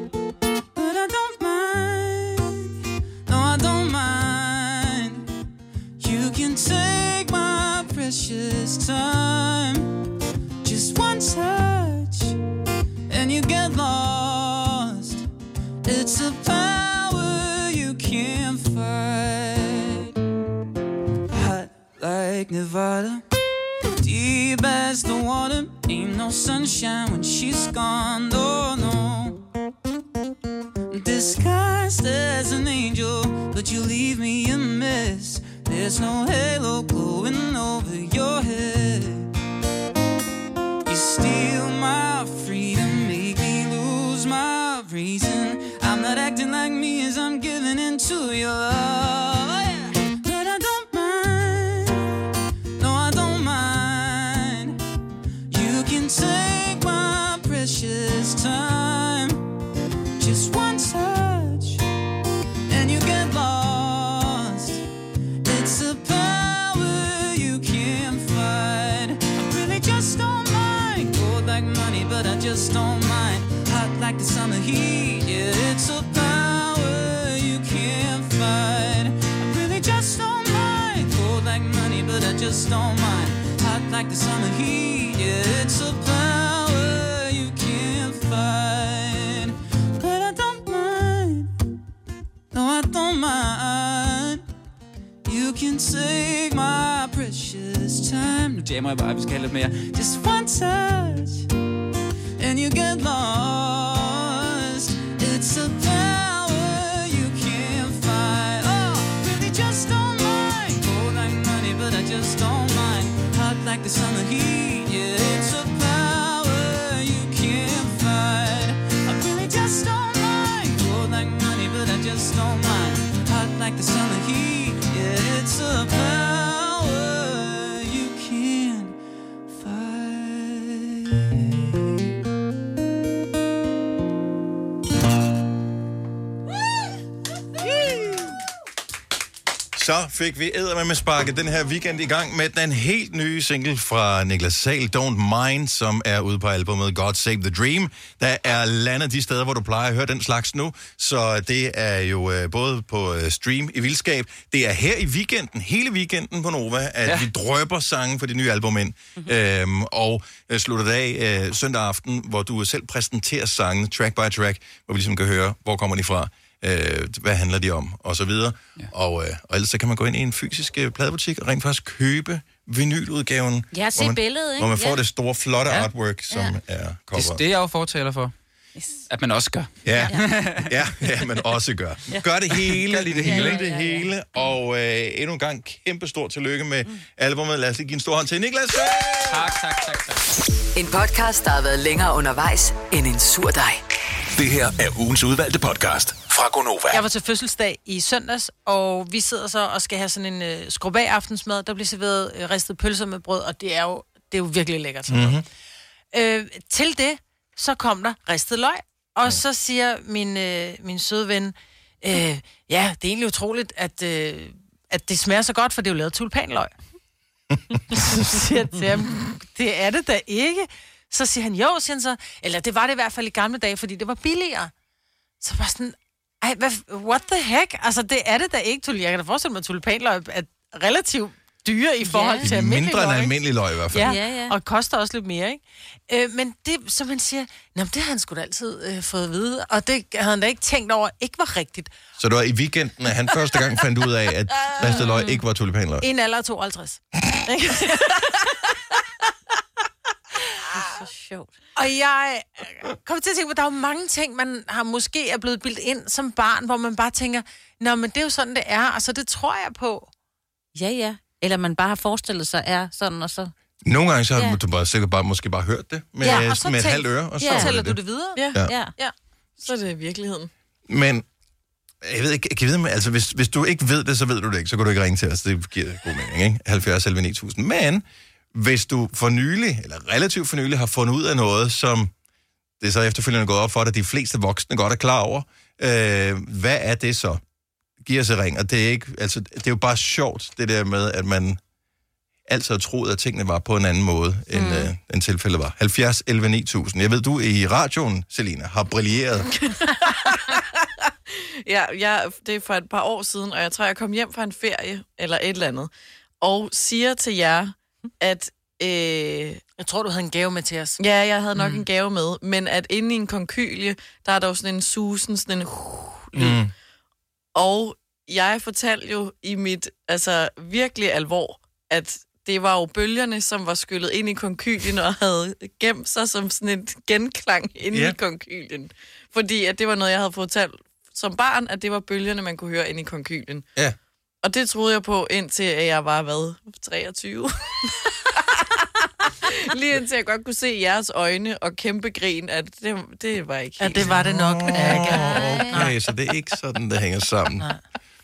Like Nevada, deep as the water. Ain't no sunshine when she's gone. Oh no disguised as an angel, but you leave me a mess. There's no halo glowing over your head. You steal my freedom, make me lose my reason. I'm not acting like me as I'm giving into your love. Just don't mind. Hot like the summer heat, yeah, it's a power you can't fight. I really just don't mind. Cold like money, but I just don't mind. Hot like the summer heat, yeah, it's a power you can't fight. But I don't mind. No, I don't mind. You can take my precious time. Nu jammer jeg bare, vi skal have lidt mere. Just one touch, you get lost. It's a power you can't fight. Oh, really just don't mind. Gold like money, but I just don't mind. Hot like the summer heat, yeah, it's a power you can't fight. I really just don't mind. Gold like money, but I just don't mind. Hot like the summer heat, yeah, it's a power Så fik vi æder med sparket den her weekend i gang med den helt nye single fra Niklas Sahl, Don't Mind, som er ude på albumet God Save the Dream. Der er landet de steder, hvor du plejer at høre den slags nu, så det er jo øh, både på øh, stream i vildskab. Det er her i weekenden, hele weekenden på Nova, at ja. vi drøber sange for det nye album ind. Mm-hmm. Øhm, og øh, slutter det af øh, søndag aften, hvor du selv præsenterer sangene track by track, hvor vi ligesom kan høre, hvor kommer de fra øh, hvad handler de om, og så videre. Ja. Og, øh, og ellers så kan man gå ind i en fysisk øh, pladebutik og rent faktisk købe vinyludgaven. Ja, se hvor man, billedet, ikke? Hvor man får Ja. det store, flotte Ja. artwork, som Ja. er cover. Det, det er jeg jo fortaler for. Yes. At man også gør. Ja, ja, ja, men også gør. Ja. Gør det hele, Gør lige det hele, Gør ikke? det hele. Og øh, endnu en gang kæmpe stor tillykke med albumet. Lad os lige give en stor hånd til Niklas. Tak, tak, tak, tak. En podcast, der har været længere undervejs end en sur dej. Det her er ugens udvalgte podcast fra Gonova. Jeg var til fødselsdag i søndags, og vi sidder så og skal have sådan en øh, skrubag aftensmad. Der bliver serveret øh, ristet pølser med brød, og det er jo, det er jo virkelig lækkert. Sådan Mhm. noget. Øh, til det, så kom der ristet løg. Og så siger min, øh, min søde ven, øh, ja, det er egentlig utroligt, at, øh, at det smager så godt, for det er jo lavet tulpanløg. så siger jeg til ham, det er det da ikke. Så siger han, jo, siger han så, eller det var det i hvert fald i gamle dage, fordi det var billigere. Så var sådan, ej, hvad, what the heck? Altså, det er det da ikke, tul. Jeg kan da forestille mig, at tulpanløg er relativt dyre i forhold til almindelig Mindre end løg, almindelig løg i hvert fald. Ja, Ja, ja, ja. og koster også lidt mere, ikke? Øh, men det, som man siger, Nå, men det har han sgu da altid øh, fået at vide, og det havde han da ikke tænkt over, ikke var rigtigt. Så det var i weekenden, at han første gang fandt ud af, at ristet løg ikke var tulipanløg. En alder af 52. Ikke? Så sjovt. Og jeg kommer til at tænke på, at der er jo mange ting, man har måske er blevet bildt ind som barn, hvor man bare tænker, nå, men det er jo sådan, det er, altså det tror jeg på. Ja, ja. Eller man bare har forestillet sig er sådan, og så... Nogle gange så har Ja. du bare, sikkert bare, måske bare hørt det med, Ja, og så med et tænk- halvt øre. Og så Ja. Fortæller du det videre? Ja. Ja. Ja. ja. Så er det virkeligheden. Men jeg ved ikke, kan jeg vide, med- altså hvis, hvis du ikke ved det, så ved du det ikke, så kan du ikke ringe til os. Det giver god mening, ikke? 70 11 9000. Men hvis du for nylig, eller relativt for nylig, har fundet ud af noget, som det er så efterfølgende gået op for dig, de fleste voksne godt er klar over, øh, hvad er det så? Giv os et ring, og det er, ikke, altså, det er jo bare sjovt, det der med, at man altid har troet, at tingene var på en anden måde, end, mm. øh, end tilfældet var. 70 11 9000. Jeg ved, du i radioen, Selina, har brilleret. Ja, jeg, det er for et par år siden, og jeg tror, jeg kom hjem fra en ferie, eller et eller andet, og siger til jer, at... Øh, jeg tror, du havde en gave med til os. Ja, jeg havde nok mm. en gave med, men at inde i en konkylie, der er der jo sådan en susen, sådan en uh, lyd. Mm. Og jeg fortalte jo i mit, altså virkelig alvor, at det var jo bølgerne, som var skyllet ind i konkylien og havde gemt sig som sådan et genklang inde Ja. i konkylien. Fordi at det var noget, jeg havde fortalt som barn, at det var bølgerne, man kunne høre ind i konkylien. Ja. Og det troede jeg på, indtil at jeg var, hvad, 23? Lige indtil jeg godt kunne se jeres øjne og kæmpe grin, at det, det var ikke Ja, helt det var det nok. Okay, så det er ikke sådan, det hænger sammen.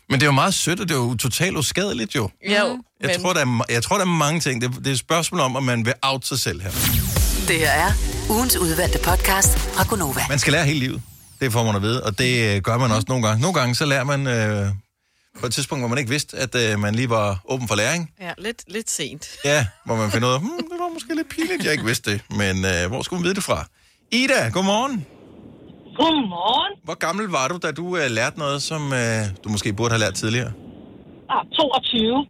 Men det er jo meget sødt, og det er jo totalt uskadeligt jo. Jo, Jeg, men- tror, der er, jeg tror, der er mange ting. Det, det er et spørgsmål om, om man vil out sig selv her. Det her er ugens udvalgte podcast fra Gonova. Man skal lære hele livet. Det får man at vide, og det øh, gør man også nogle gange. Nogle gange så lærer man øh, på et tidspunkt, hvor man ikke vidste, at øh, man lige var åben for læring. Ja, lidt, lidt sent. Ja, hvor man finder ud af, hmm, det var måske lidt pinligt, jeg ikke vidste det. Men øh, hvor skulle man vide det fra? Ida, godmorgen. Godmorgen. Hvor gammel var du, da du øh, lærte noget, som øh, du måske burde have lært tidligere? Ah, 22.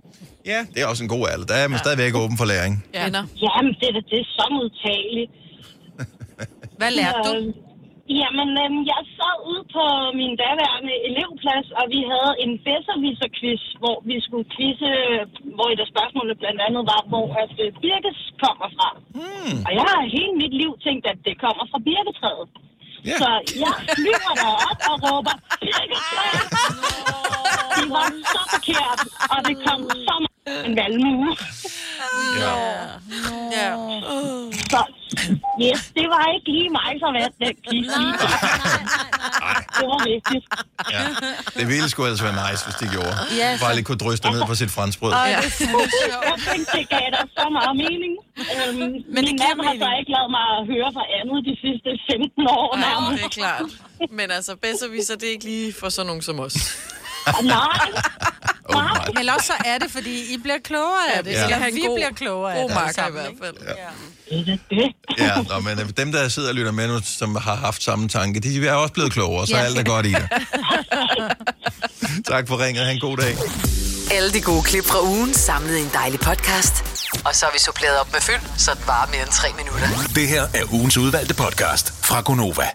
Ja, det er også en god alder. Der er man ja. stadigvæk åben for læring. Ja. Jamen, det, er da- det er så modtageligt. Hvad lærte du? Jamen, øhm, jeg sad ude på min daværende elevplads, og vi havde en bedserviser-quiz, hvor vi skulle quizze, hvor et af spørgsmålene blandt andet var, hvor at øh, birkes kommer fra. Hmm. Og jeg har hele mit liv tænkt, at det kommer fra birketræet. Ja. Så jeg flyver derop og råber, birketræ! Det var så forkert, og det kom så meget en valmue. Ja. Ja. Så yes, det var ikke lige mig, som vandt den quiz. lige der. Det var vigtigt. Ja. Det ville sgu ellers være nice, hvis de gjorde. Ja, Bare lige kunne dryste ned på sit franskbrød. Det er sjovt. Jeg tænkte, det gav dig så meget mening. Øhm, Men min mand har så ikke lavet mig at høre for andet de sidste 15 år. Nej, det er klart. Men altså, bedst viser det er ikke lige for sådan nogen som os. Nej. Oh Men også så er det, fordi I bliver klogere af det. Ja. en vi god- bliver klogere af god det. marker alle i hvert fald. ikke? Ja, nå, men øh, dem, der sidder og lytter med nu, som har haft samme tanke, de er også blevet klogere, så Ja. alt er godt i det. tak for ringet. Ha' en god dag. Alle de gode klip fra ugen samlet i en dejlig podcast. Og så har vi suppleret op med fyld, så det varer mere end tre minutter. Det her er ugens udvalgte podcast fra Gonova.